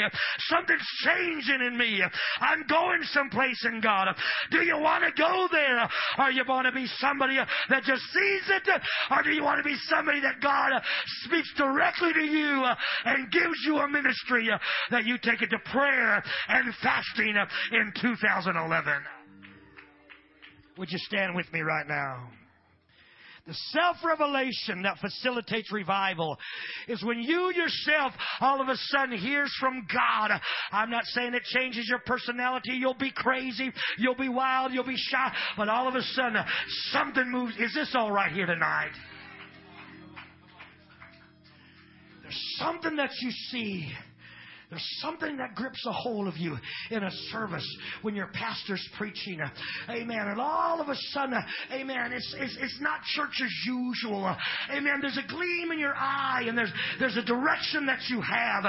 Something's changing in me. I'm going someplace in God. Do you want to go there? Or you want to be somebody that just sees it? Or do you want to be somebody that God speaks directly to you and gives you a ministry that you take it to prayer and fasting in 2011? Would you stand with me right now? The self-revelation that facilitates revival is when you yourself all of a sudden hears from God. I'm not saying it changes your personality. You'll be crazy. You'll be wild. You'll be shy. But all of a sudden something moves. Is this all right here tonight? There's something that you see There's something that grips a hold of you in a service when your pastor's preaching. Amen. And all of a sudden, amen, it's, it's, it's not church as usual. Amen. There's a gleam in your eye and there's, there's a direction that you have.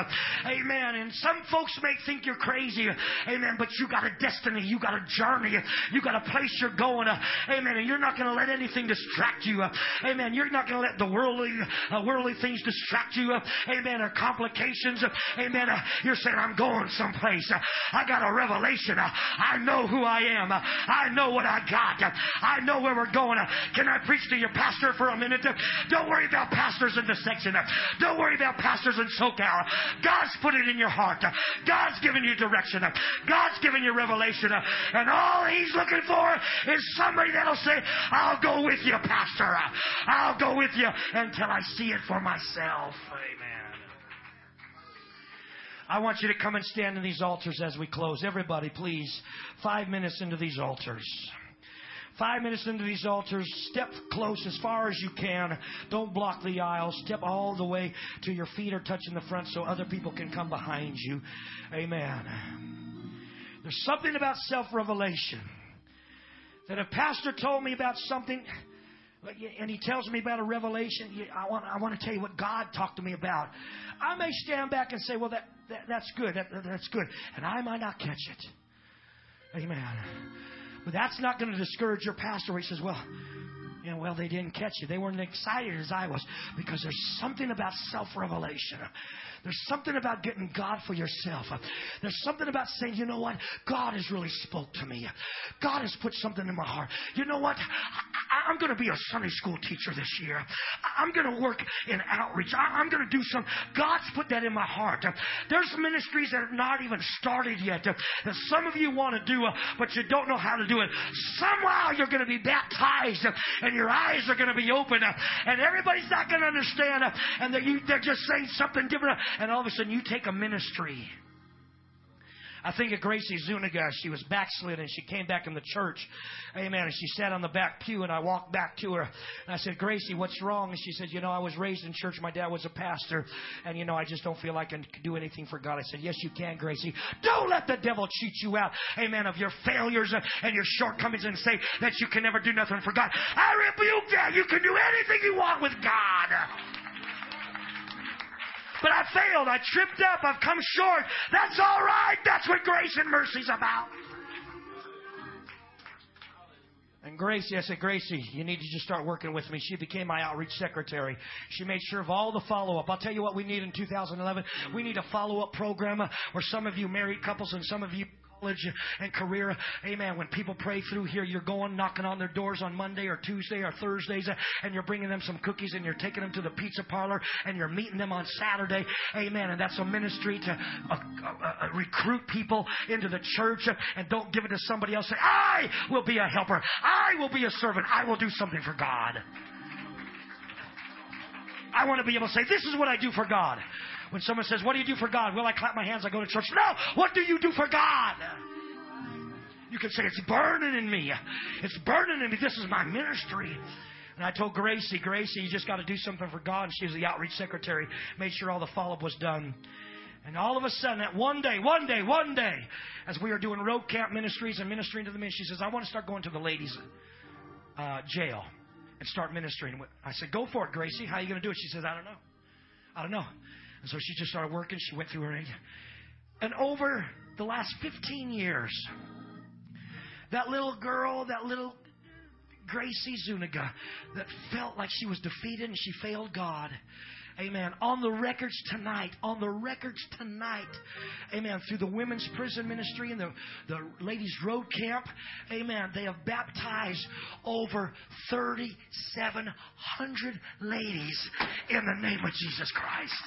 Amen. And some folks may think you're crazy. Amen. But you got a destiny. You got a journey. You got a place you're going. Amen. And you're not going to let anything distract you. Amen. You're not going to let the worldly, uh, worldly things distract you. Amen. Or complications. Amen. You're saying, I'm going someplace. I got a revelation. I know who I am. I know what I got. I know where we're going. Can I preach to your pastor for a minute? Don't worry about pastors in the section. Don't worry about pastors in SoCal. God's put it in your heart. God's given you direction. God's given you revelation. And all He's looking for is somebody that'll say, I'll go with you, Pastor. I'll go with you until I see it for myself. Amen. I want you to come and stand in these altars as we close. Everybody, please. Five minutes into these altars. Five minutes into these altars, step close as far as you can. Don't block the aisle. Step all the way to your feet are touching the front so other people can come behind you. Amen. There's something about self revelation that a pastor told me about something and he tells me about a revelation. I want, I want to tell you what God talked to me about. I may stand back and say, well, that, that that's good. That, that's good. And I might not catch it. Amen. But that's not going to discourage your pastor. He says, well, you know, well, they didn't catch you. They weren't as excited as I was because there's something about self revelation. There's something about getting God for yourself. There's something about saying, you know what? God has really spoke to me. God has put something in my heart. You know what? I, am going to be a Sunday school teacher this year. I, am going to work in outreach. I, am going to do some. God's put that in my heart. There's ministries that have not even started yet that some of you want to do, but you don't know how to do it. Somehow you're going to be baptized and your eyes are going to be open and everybody's not going to understand and they're just saying something different and all of a sudden you take a ministry. I think of Gracie Zuniga. She was backslid and she came back in the church. Amen. And she sat on the back pew and I walked back to her and I said, Gracie, what's wrong? And she said, you know, I was raised in church. My dad was a pastor and you know, I just don't feel like I can do anything for God. I said, yes, you can, Gracie. Don't let the devil cheat you out. Amen. Of your failures and your shortcomings and say that you can never do nothing for God. I rebuke that. You can do anything you want with God. But I failed. I tripped up. I've come short. That's all right. That's what grace and mercy's about. And Gracie, I said, Gracie, you need to just start working with me. She became my outreach secretary. She made sure of all the follow up. I'll tell you what we need in 2011. We need a follow up program where some of you married couples and some of you college and career. Amen. When people pray through here, you're going knocking on their doors on Monday or Tuesday or Thursdays, and you're bringing them some cookies and you're taking them to the pizza parlor and you're meeting them on Saturday. Amen. And that's a ministry to uh, uh, uh, recruit people into the church and don't give it to somebody else. Say, I will be a helper. I will be a servant. I will do something for God. I want to be able to say, this is what I do for God. When someone says, What do you do for God? Well, I clap my hands, I go to church. No! What do you do for God? You can say, It's burning in me. It's burning in me. This is my ministry. And I told Gracie, Gracie, you just got to do something for God. And she was the outreach secretary, made sure all the follow up was done. And all of a sudden, that one day, one day, one day, as we are doing road camp ministries and ministering to the men, she says, I want to start going to the ladies' uh, jail and start ministering. I said, Go for it, Gracie. How are you going to do it? She says, I don't know. I don't know. And so she just started working. She went through her. And over the last 15 years, that little girl, that little Gracie Zuniga, that felt like she was defeated and she failed God, Amen. On the records tonight, on the records tonight, amen. Through the women's prison ministry and the, the ladies' road camp, amen. They have baptized over 3,700 ladies in the name of Jesus Christ.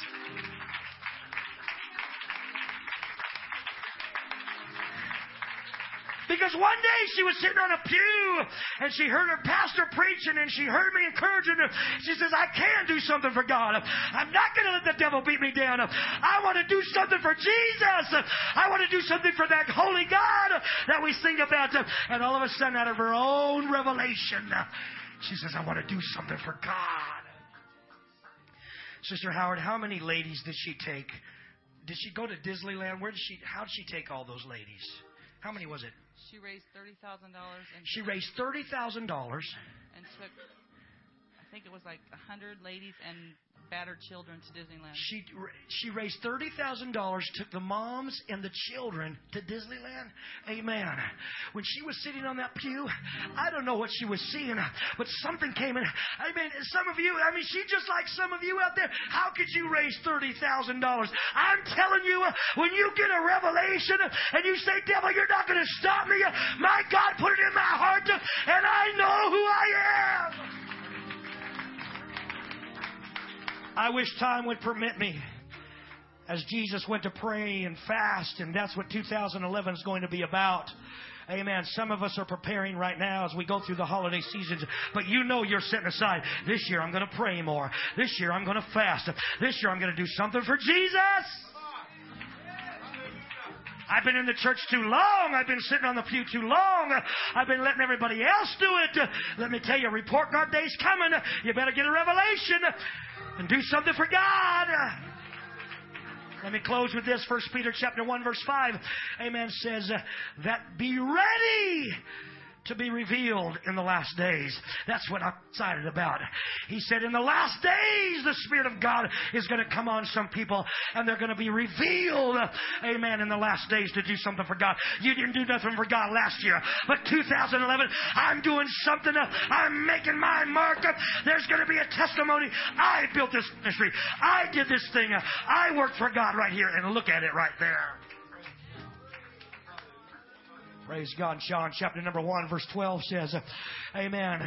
Because one day she was sitting on a pew and she heard her pastor preaching and she heard me encouraging her. She says, I can do something for God. I'm not going to let the devil beat me down. I want to do something for Jesus. I want to do something for that holy God that we sing about. And all of a sudden, out of her own revelation, she says, I want to do something for God. Sister Howard, how many ladies did she take did she go to Disneyland? Where did she? How did she take all those ladies? How many was it? She raised thirty thousand dollars She raised thirty thousand dollars. and took. I think it was like a hundred ladies and battered children to Disneyland. She she raised thirty thousand dollars, took the moms and the children to Disneyland. Amen. When she was sitting on that pew, I don't know what she was seeing, but something came in. Amen. Some of you, I mean, she just like some of you out there. How could you raise thirty thousand dollars? I'm telling you, when you get a revelation and you say, "Devil, you're not going to stop me," my God put it in my heart, and I know who I am. I wish time would permit me as Jesus went to pray and fast, and that's what 2011 is going to be about. Amen. Some of us are preparing right now as we go through the holiday seasons, but you know you're setting aside. This year I'm going to pray more. This year I'm going to fast. This year I'm going to do something for Jesus. I've been in the church too long. I've been sitting on the pew too long. I've been letting everybody else do it. Let me tell you, report card day's coming. You better get a revelation and do something for God. Let me close with this. First Peter chapter 1 verse 5. Amen says that be ready to be revealed in the last days. That's what I'm excited about. He said in the last days the Spirit of God is going to come on some people and they're going to be revealed. Amen. In the last days to do something for God. You didn't do nothing for God last year, but 2011, I'm doing something. I'm making my mark. There's going to be a testimony. I built this ministry. I did this thing. I worked for God right here and look at it right there. Praise God. John chapter number 1 verse 12 says, Amen.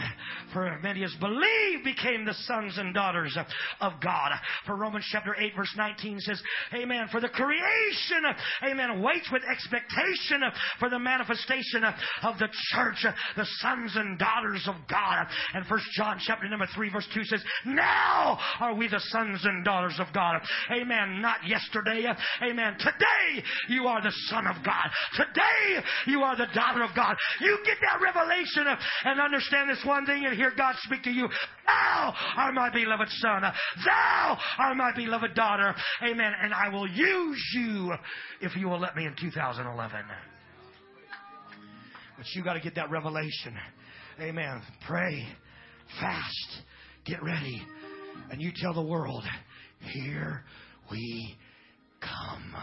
For many as believe became the sons and daughters of God. For Romans chapter 8 verse 19 says, Amen. For the creation, Amen, waits with expectation for the manifestation of the church, the sons and daughters of God. And First John chapter number 3 verse 2 says, Now are we the sons and daughters of God. Amen. Not yesterday. Amen. Today you are the son of God. Today you are the daughter of God. You get that revelation and understand this one thing and hear God speak to you. Thou art my beloved son. Thou art my beloved daughter. Amen. And I will use you if you will let me in 2011. But you got to get that revelation. Amen. Pray, fast, get ready, and you tell the world, here we come.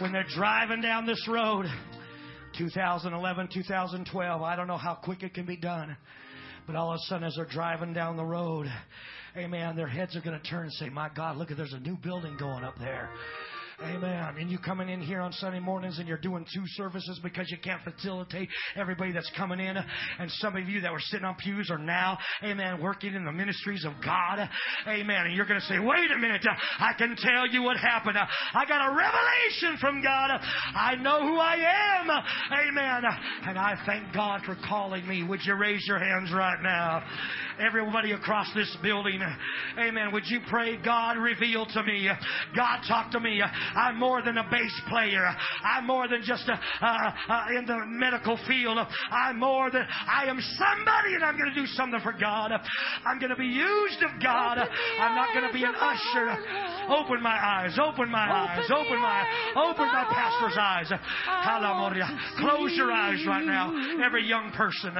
When they're driving down this road, 2011, 2012, I don't know how quick it can be done. But all of a sudden, as they're driving down the road, amen, their heads are going to turn and say, My God, look, there's a new building going up there. Amen. And you coming in here on Sunday mornings and you're doing two services because you can't facilitate everybody that's coming in. And some of you that were sitting on pews are now, amen, working in the ministries of God. Amen. And you're going to say, wait a minute, I can tell you what happened. I got a revelation from God. I know who I am. Amen. And I thank God for calling me. Would you raise your hands right now? Everybody across this building. Amen. Would you pray, God, reveal to me. God, talk to me. I'm more than a bass player. I'm more than just a, uh, uh, in the medical field. I'm more than, I am somebody and I'm going to do something for God. I'm going to be used of God. I'm not going to be an usher. Open my eyes. Open my eyes. Open my, open my pastor's eyes. Hallelujah. Close your eyes right now. Every young person,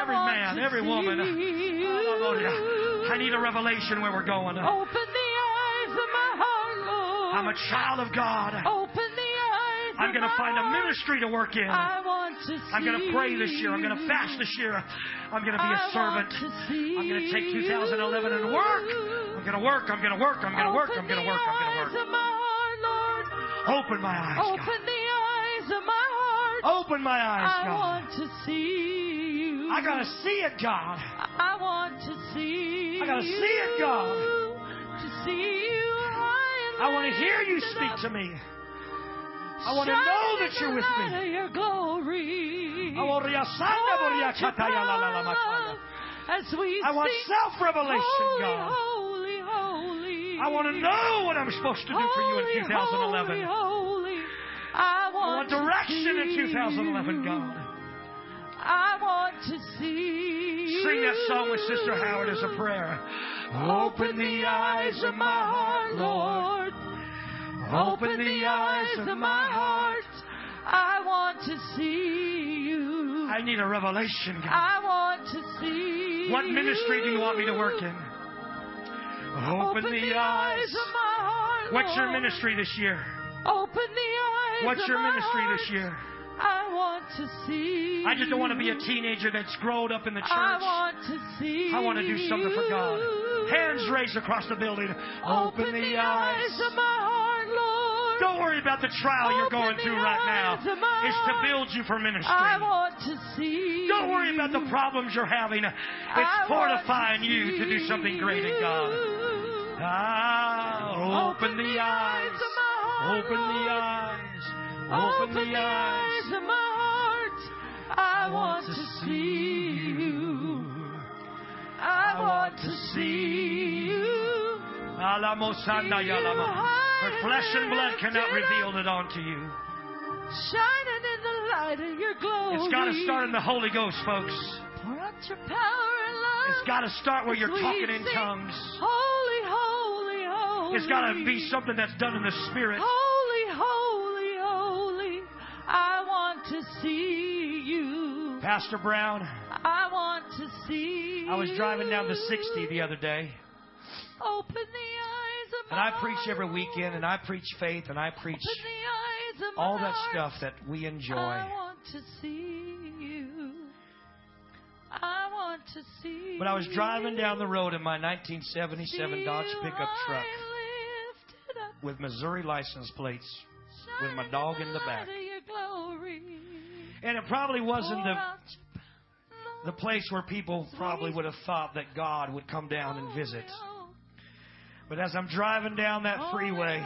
every man, every woman. Hallelujah. I need a revelation where we're going. Open the eyes of my heart, Lord. I'm a child of God. Open the eyes I'm going to find a ministry to work in. I want to see I'm going to pray this year. I'm going to fast this year. I'm going to be a I servant. want to see I'm going to take 2011 and work. I'm going to work. I'm going to work. I'm going to work. I'm going to work. I'm going to Open the eyes work. my heart, Open my eyes, God. Open the eyes of my heart. Open my eyes, God. I want to see you. I got to see it, God. I want to see I gotta see it, God. To see you I want to hear you speak to me. I want to know that you're with Shining in the light me. your glory. As we I want self-revelation, God. Holy, holy. I want to know what I'm supposed to do for you in 2011. Holy, holy. I I want, direction in 2011. God. I want to see Sing that song with. Sister Howard as a prayer. Open the eyes of my heart, Lord. Open the eyes of my heart. I want to see you. I need a revelation. God. I want to see What ministry do you want me to work in? Open, the, eyes. of my heart. What's your ministry this year? Open the eyes. Of my heart. What's your ministry heart. this year? I want to see. I just don't want to be a teenager that's grown up in the church. I want to see. I want to do something for God. Hands raised across the building. Open, the eyes of my heart, Lord. Don't worry about the trial you're going through right now. eyes It's to build you for ministry. I want to see. Don't worry about the problems you're having. It's I fortifying to you to do something great in God. Ah, open the eyes. of my heart, Open the eyes. Open, Open the eyes. of my heart. I want to see you. I want to see you. For flesh and blood cannot reveal it unto you. Shining in the light of your glory. It's got to start in the Holy Ghost, folks. Pour out your power and love. It's got to start where you're talking in tongues. Holy, holy, holy. It's got to be something that's done in the Spirit. Holy, to see you. Pastor Brown, I want to see I was driving down the 60 the other day, Open the eyes of and I preach every weekend, and I preach faith, and I preach Open the eyes of all that stuff that we enjoy. I want to see you. I want to see But I was driving down the road in my 1977 Dodge pickup truck high lifted up, with Missouri license plates, with my dog in the back. Light of your glory. and it probably wasn't the out your power, the place where people probably would have thought that God would come down and visit. But as I'm driving down that freeway.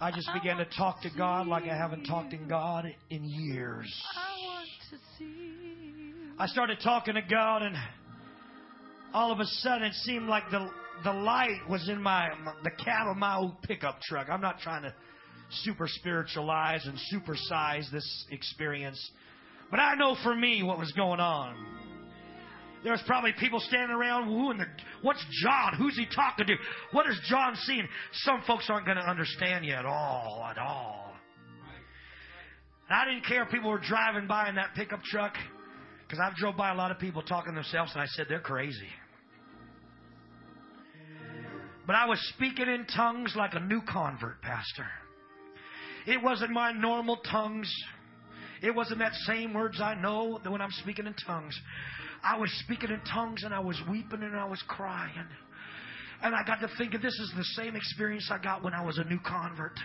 I just began to talk to God like I haven't talked to God in years. I want to see you. I started talking to God, and all of a sudden it seemed like the the light was in my the cab of my old pickup truck. I'm not trying to super spiritualize and supersize this experience, but I know for me what was going on. There was probably people standing around. Who in the? What's John? Who's he talking to? What is John seeing? Some folks aren't going to understand you at all, at all. And I didn't care if people were driving by in that pickup truck, because I've drove by a lot of people talking themselves, and I said they're crazy. But I was speaking in tongues like a new convert, Pastor. It wasn't my normal tongues. It wasn't that same words I know that when I'm speaking in tongues. I was speaking in tongues and I was weeping and I was crying. And I got to thinking this is the same experience I got when I was a new convert.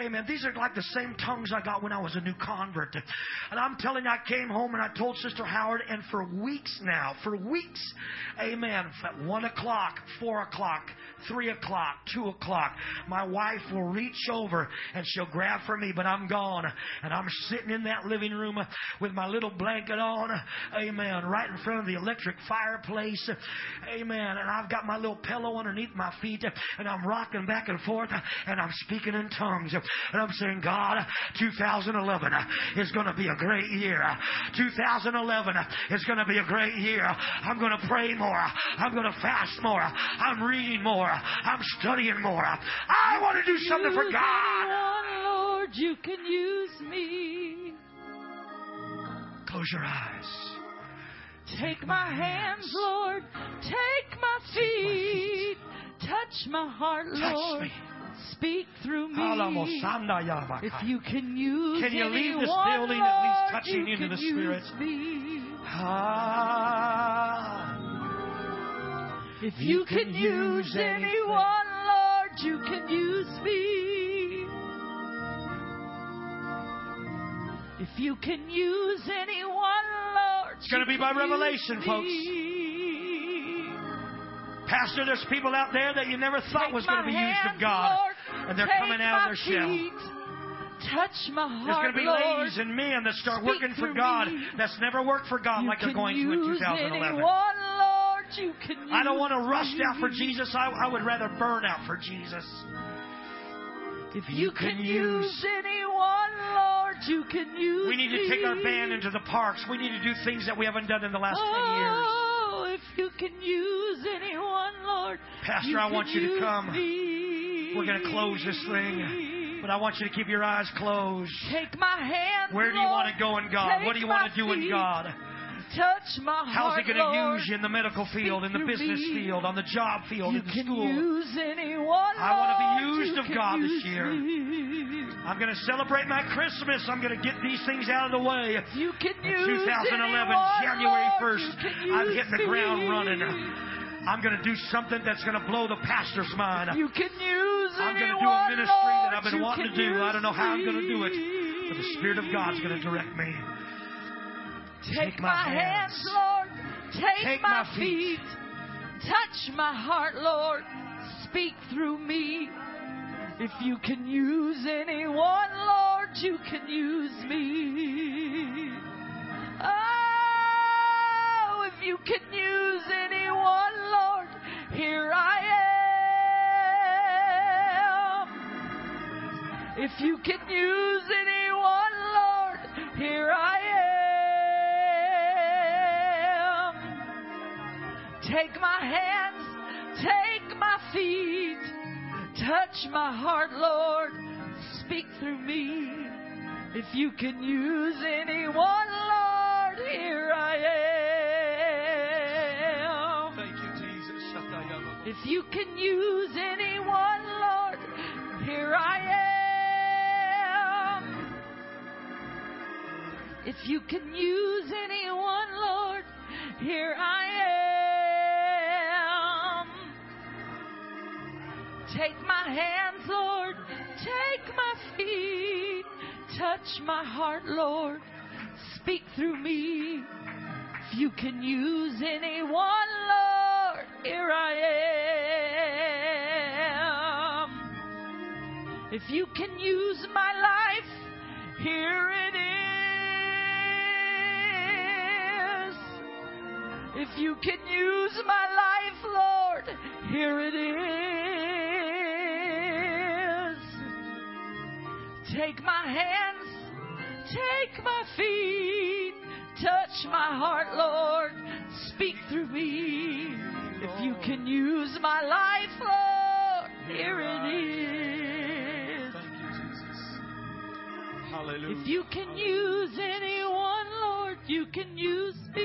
Amen. These are like the same tongues I got when I was a new convert. And I'm telling you, I came home and I told Sister Howard, and for weeks now, for weeks, amen, at 1 o'clock, 4 o'clock, 3 o'clock, 2 o'clock, my wife will reach over and she'll grab for me, but I'm gone. And I'm sitting in that living room with my little blanket on, amen, right in front of the electric fireplace, amen. And I've got my little pillow underneath my feet, and I'm rocking back and forth, and I'm speaking in tongues. And I'm saying, God, 2011 is going to be a great year. 2011 is going to be a great year. I'm going to pray more. I'm going to fast more. I'm reading more. I'm studying more. I want to do something for God. Lord, you can use me. Close your eyes. Take my hands, Lord. Take my feet. Touch my heart, Touch Lord. me. Speak through me. If you can use Can you leave this building at least touching you into the Spirit? me. Ah. If you can use anyone, Lord, you can use me. If you can use anyone, Lord, It's gonna be by revelation, use folks. Pastor, there's people out there that you never thought Take was going to be used of God. Lord. and they're coming out of their shell. Touch my heart, There's going to be Lord. ladies and men that start working for God me. that's never worked for God You like they're going to in 2011. Anyone, Lord, you can I don't want to rust out for. Jesus. I, I would rather burn out for Jesus. If you can use anyone, Lord, you can use We need to take our band into the parks. We need to do things that we haven't done in the last 10 years. Oh, if you can use anyone, Lord. Pastor, I want you to come. Me. We're going to close this thing, but I want you to keep your eyes closed. Take my hand. Where do you Lord. want to go in God? Take What do you want to do in. God? Touch my heart. How's He going to use you in the medical field, in the business me. field, on the job field, You in the school? use anyone. I wanna be used of God this year. me. I'm going to celebrate my Christmas. I'm going to get these things out of the way. You can In use 2011, anyone, January 1st, I'm use hitting the ground running. I'm going to do something that's going to blow the pastor's mind. You can use I'm going to do a ministry Lord. that I've been wanting to do. I don't know how I'm going to do it, but the Spirit of God's going to direct me. Take, Take my, my hands, hands. Lord. Take, Take my, my feet. feet. Touch my heart, Lord. Speak through me. If you can use anyone, Lord, you can use me. Oh, if you can use anyone, Lord, here I am. If you can use anyone, Lord, here I am. Take my hands, take my feet, touch my heart, Lord, speak through me. If you can use anyone, Lord, here I am. If you can use anyone, Lord, here I am. If you can use anyone, Lord, here I am. Take my hands, Lord, take my feet, touch my heart, Lord, speak through me. If you can use anyone, Lord, here I am. If you can use my life, here it is. If you can use my life, Lord, here it is. Take my hands, take my feet, touch my heart, Lord, speak through me. If you can use my life, Lord, here it is. Thank you, Jesus. Hallelujah. If you can use anyone, Lord, you can use me.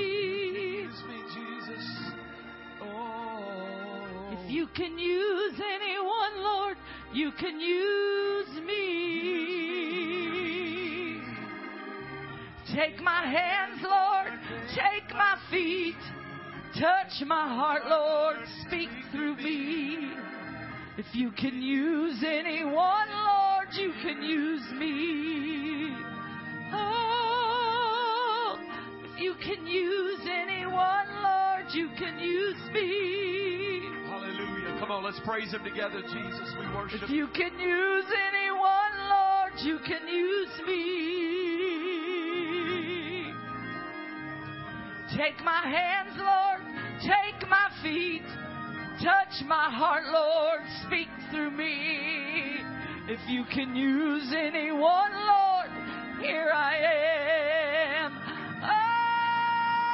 Use me, Jesus. Oh. If you can use anyone, Lord, you can use me. Take my hands, Lord, take my feet, touch my heart, Lord, speak through me. If you can use anyone, Lord, you can use me. Oh, if you can use anyone, Lord, you can use me. Hallelujah. Come on, let's praise Him together, Jesus. We worship If you can use anyone, Lord, you can use me. Take my hands, Lord, take my feet, touch my heart, Lord, speak through me. If you can use anyone, Lord, here I am. Oh,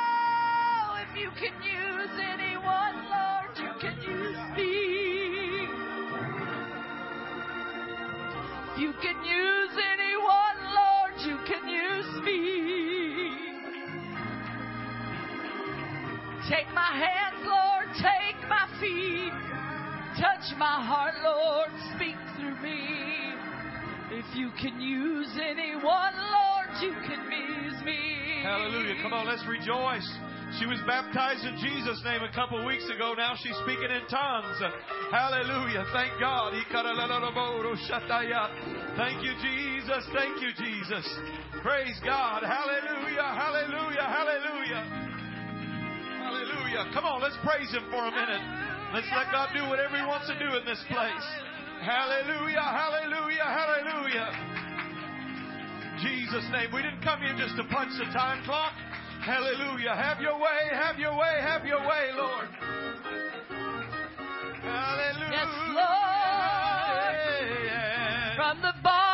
if you can use anyone, Lord, you can use me. You can use anyone, Take my hands, Lord, take my feet. Touch my heart, Lord, speak through me. If you can use anyone, Lord, you can use me. Hallelujah. Come on, let's rejoice. She was baptized in Jesus' name a couple weeks ago. Now she's speaking in tongues. Hallelujah. Thank God. Thank you, Jesus. Thank you, Jesus. Praise God. Hallelujah. Hallelujah. Hallelujah. Hallelujah. Come on, let's praise Him for a minute. Let's let God do whatever He wants to do in this place. Hallelujah. Hallelujah. Hallelujah. Jesus' name. We didn't come here just to punch the time clock. Hallelujah. Have your way, have your way, have your way, Lord. Hallelujah. Yes, Lord. From the bottom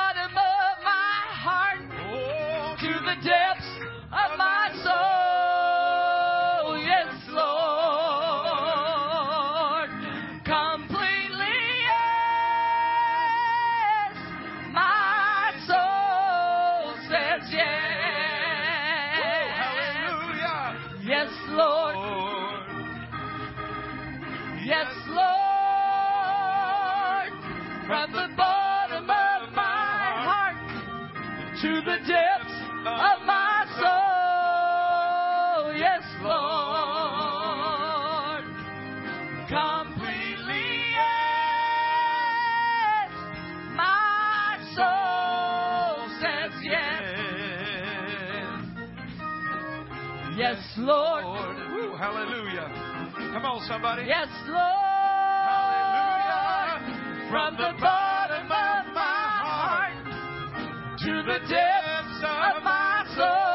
Lord. Woo, hallelujah. Come on, somebody. Yes, Lord. Hallelujah. From the bottom of my heart to the depths of my soul.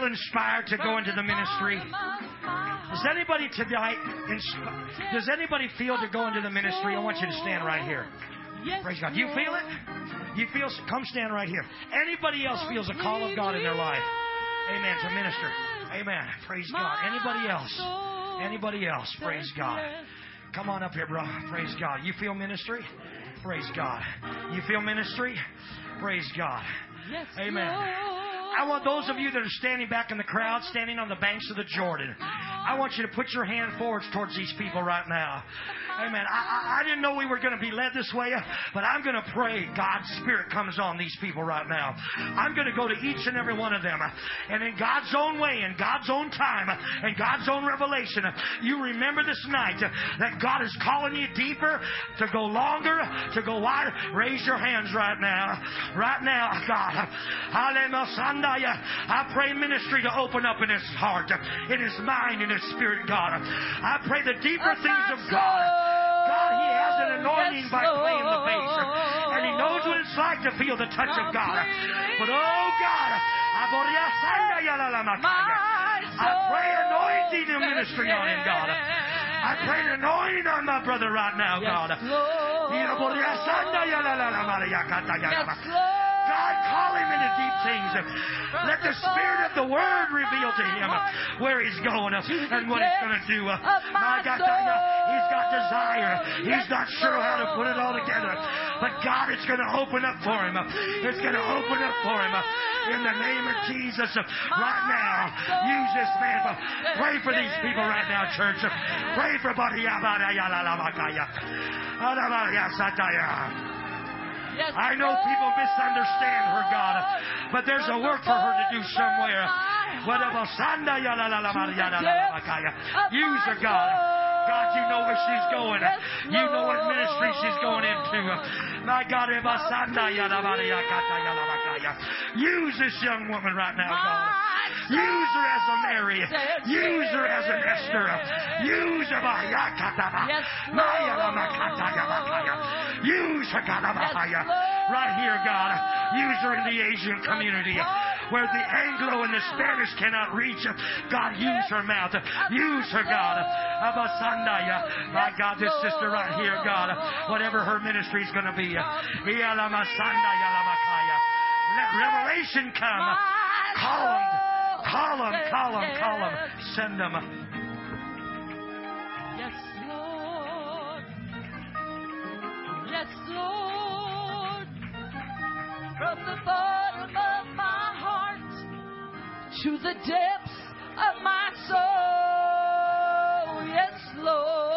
Feel inspired to go into the ministry? Does anybody tonight, does anybody feel to go into the ministry? I want you to stand right here. Praise God. You feel it? You feel? Come stand right here. Anybody else feels a call of God in their life? Amen. To minister. Amen. Praise God. Anybody else? Anybody else? Praise God. Come on up here, bro. Praise God. You feel ministry? Praise God. You feel ministry? Praise God. Amen. I want those of you that are standing back in the crowd, standing on the banks of the Jordan, I want you to put your hand forward towards these people right now. Amen. I, I, I didn't know we were going to be led this way, but I'm going to pray God's Spirit comes on these people right now. I'm going to go to each and every one of them, and in God's own way, in God's own time, in God's own revelation, you remember this night that God is calling you deeper, to go longer, to go wider. Raise your hands right now. Right now, God. I pray ministry to open up in his heart, in his mind, in his spirit, God. I pray the deeper oh, things of God. God, He has an anointing by playing the bass. And He knows what it's like to feel the touch of God. But oh God, I pray anointing and ministry on him, God. I pray an anointing on my brother right now, God. God, call him into deep things. Let the Spirit of the Word reveal to him where he's going and what he's going to do. My God, he's got desire. He's not sure how to put it all together. But God, it's going to open up for him. It's going to open up for him. In the name of Jesus, right now, use this man. Pray for these people right now, church. Pray for Buddy. I know people misunderstand her, God, but there's a work for her to do somewhere. Use her, God. God, you know where she's going. You know what ministry she's going into. My God, use this young woman right now, God. Use her as a Mary. Use her as an Esther. Use her. Use her, God. Right here, God. Use her in the Asian community. where the Anglo and the Spanish cannot reach. God, use her mouth. Use her, God. Abasandaya. My God, this sister right here, God, whatever her ministry is going to be. Iyalamasandaya lamakaya. Let revelation come. Call them. Call them. Call them. Call them. Send them. Yes, Lord. Yes, Lord. From the bottom of my heart to the depths of my soul. Yes, Lord.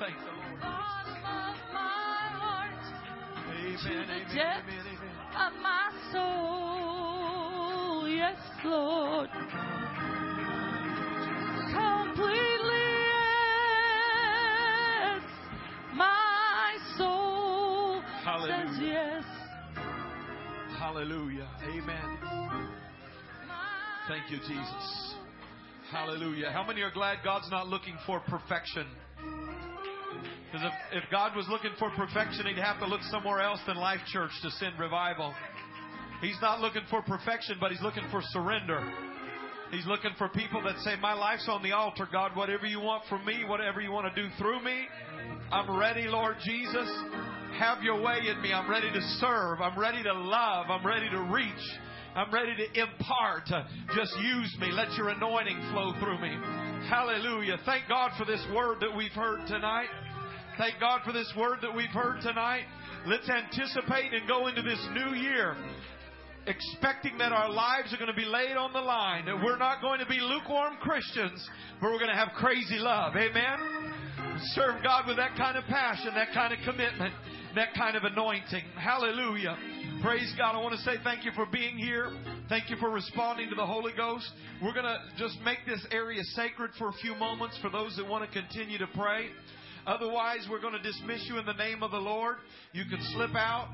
Thank the Lord. Bottom of my heart. Amen. To the Amen. Amen. of my soul. Yes, Lord. Completely, yes. My soul says yes. Hallelujah. Amen. Thank you, Jesus. Hallelujah. How many are glad God's not looking for perfection? Because if, if God was looking for perfection, He'd have to look somewhere else than Life Church to send revival. He's not looking for perfection, but He's looking for surrender. He's looking for people that say, My life's on the altar, God. Whatever you want from me, whatever you want to do through me, I'm ready, Lord Jesus. Have your way in me. I'm ready to serve. I'm ready to love. I'm ready to reach. I'm ready to impart. Just use me. Let your anointing flow through me. Hallelujah. Thank God for this word that we've heard tonight. Thank God for this word that we've heard tonight. Let's anticipate and go into this new year expecting that our lives are going to be laid on the line. That we're not going to be lukewarm Christians, but we're going to have crazy love. Amen? Serve God with that kind of passion, that kind of commitment, that kind of anointing. Hallelujah. Praise God. I want to say thank you for being here. Thank you for responding to the Holy Ghost. We're going to just make this area sacred for a few moments for those that want to continue to pray. Otherwise, we're going to dismiss you in the name of the Lord. You can slip out,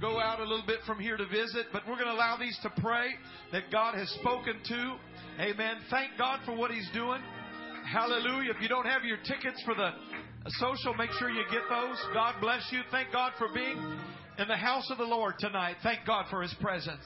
go out a little bit from here to visit, but we're going to allow these to pray that God has spoken to. Amen. Thank God for what He's doing. Hallelujah. If you don't have your tickets for the social, make sure you get those. God bless you. Thank God for being in the house of the Lord tonight. Thank God for His presence.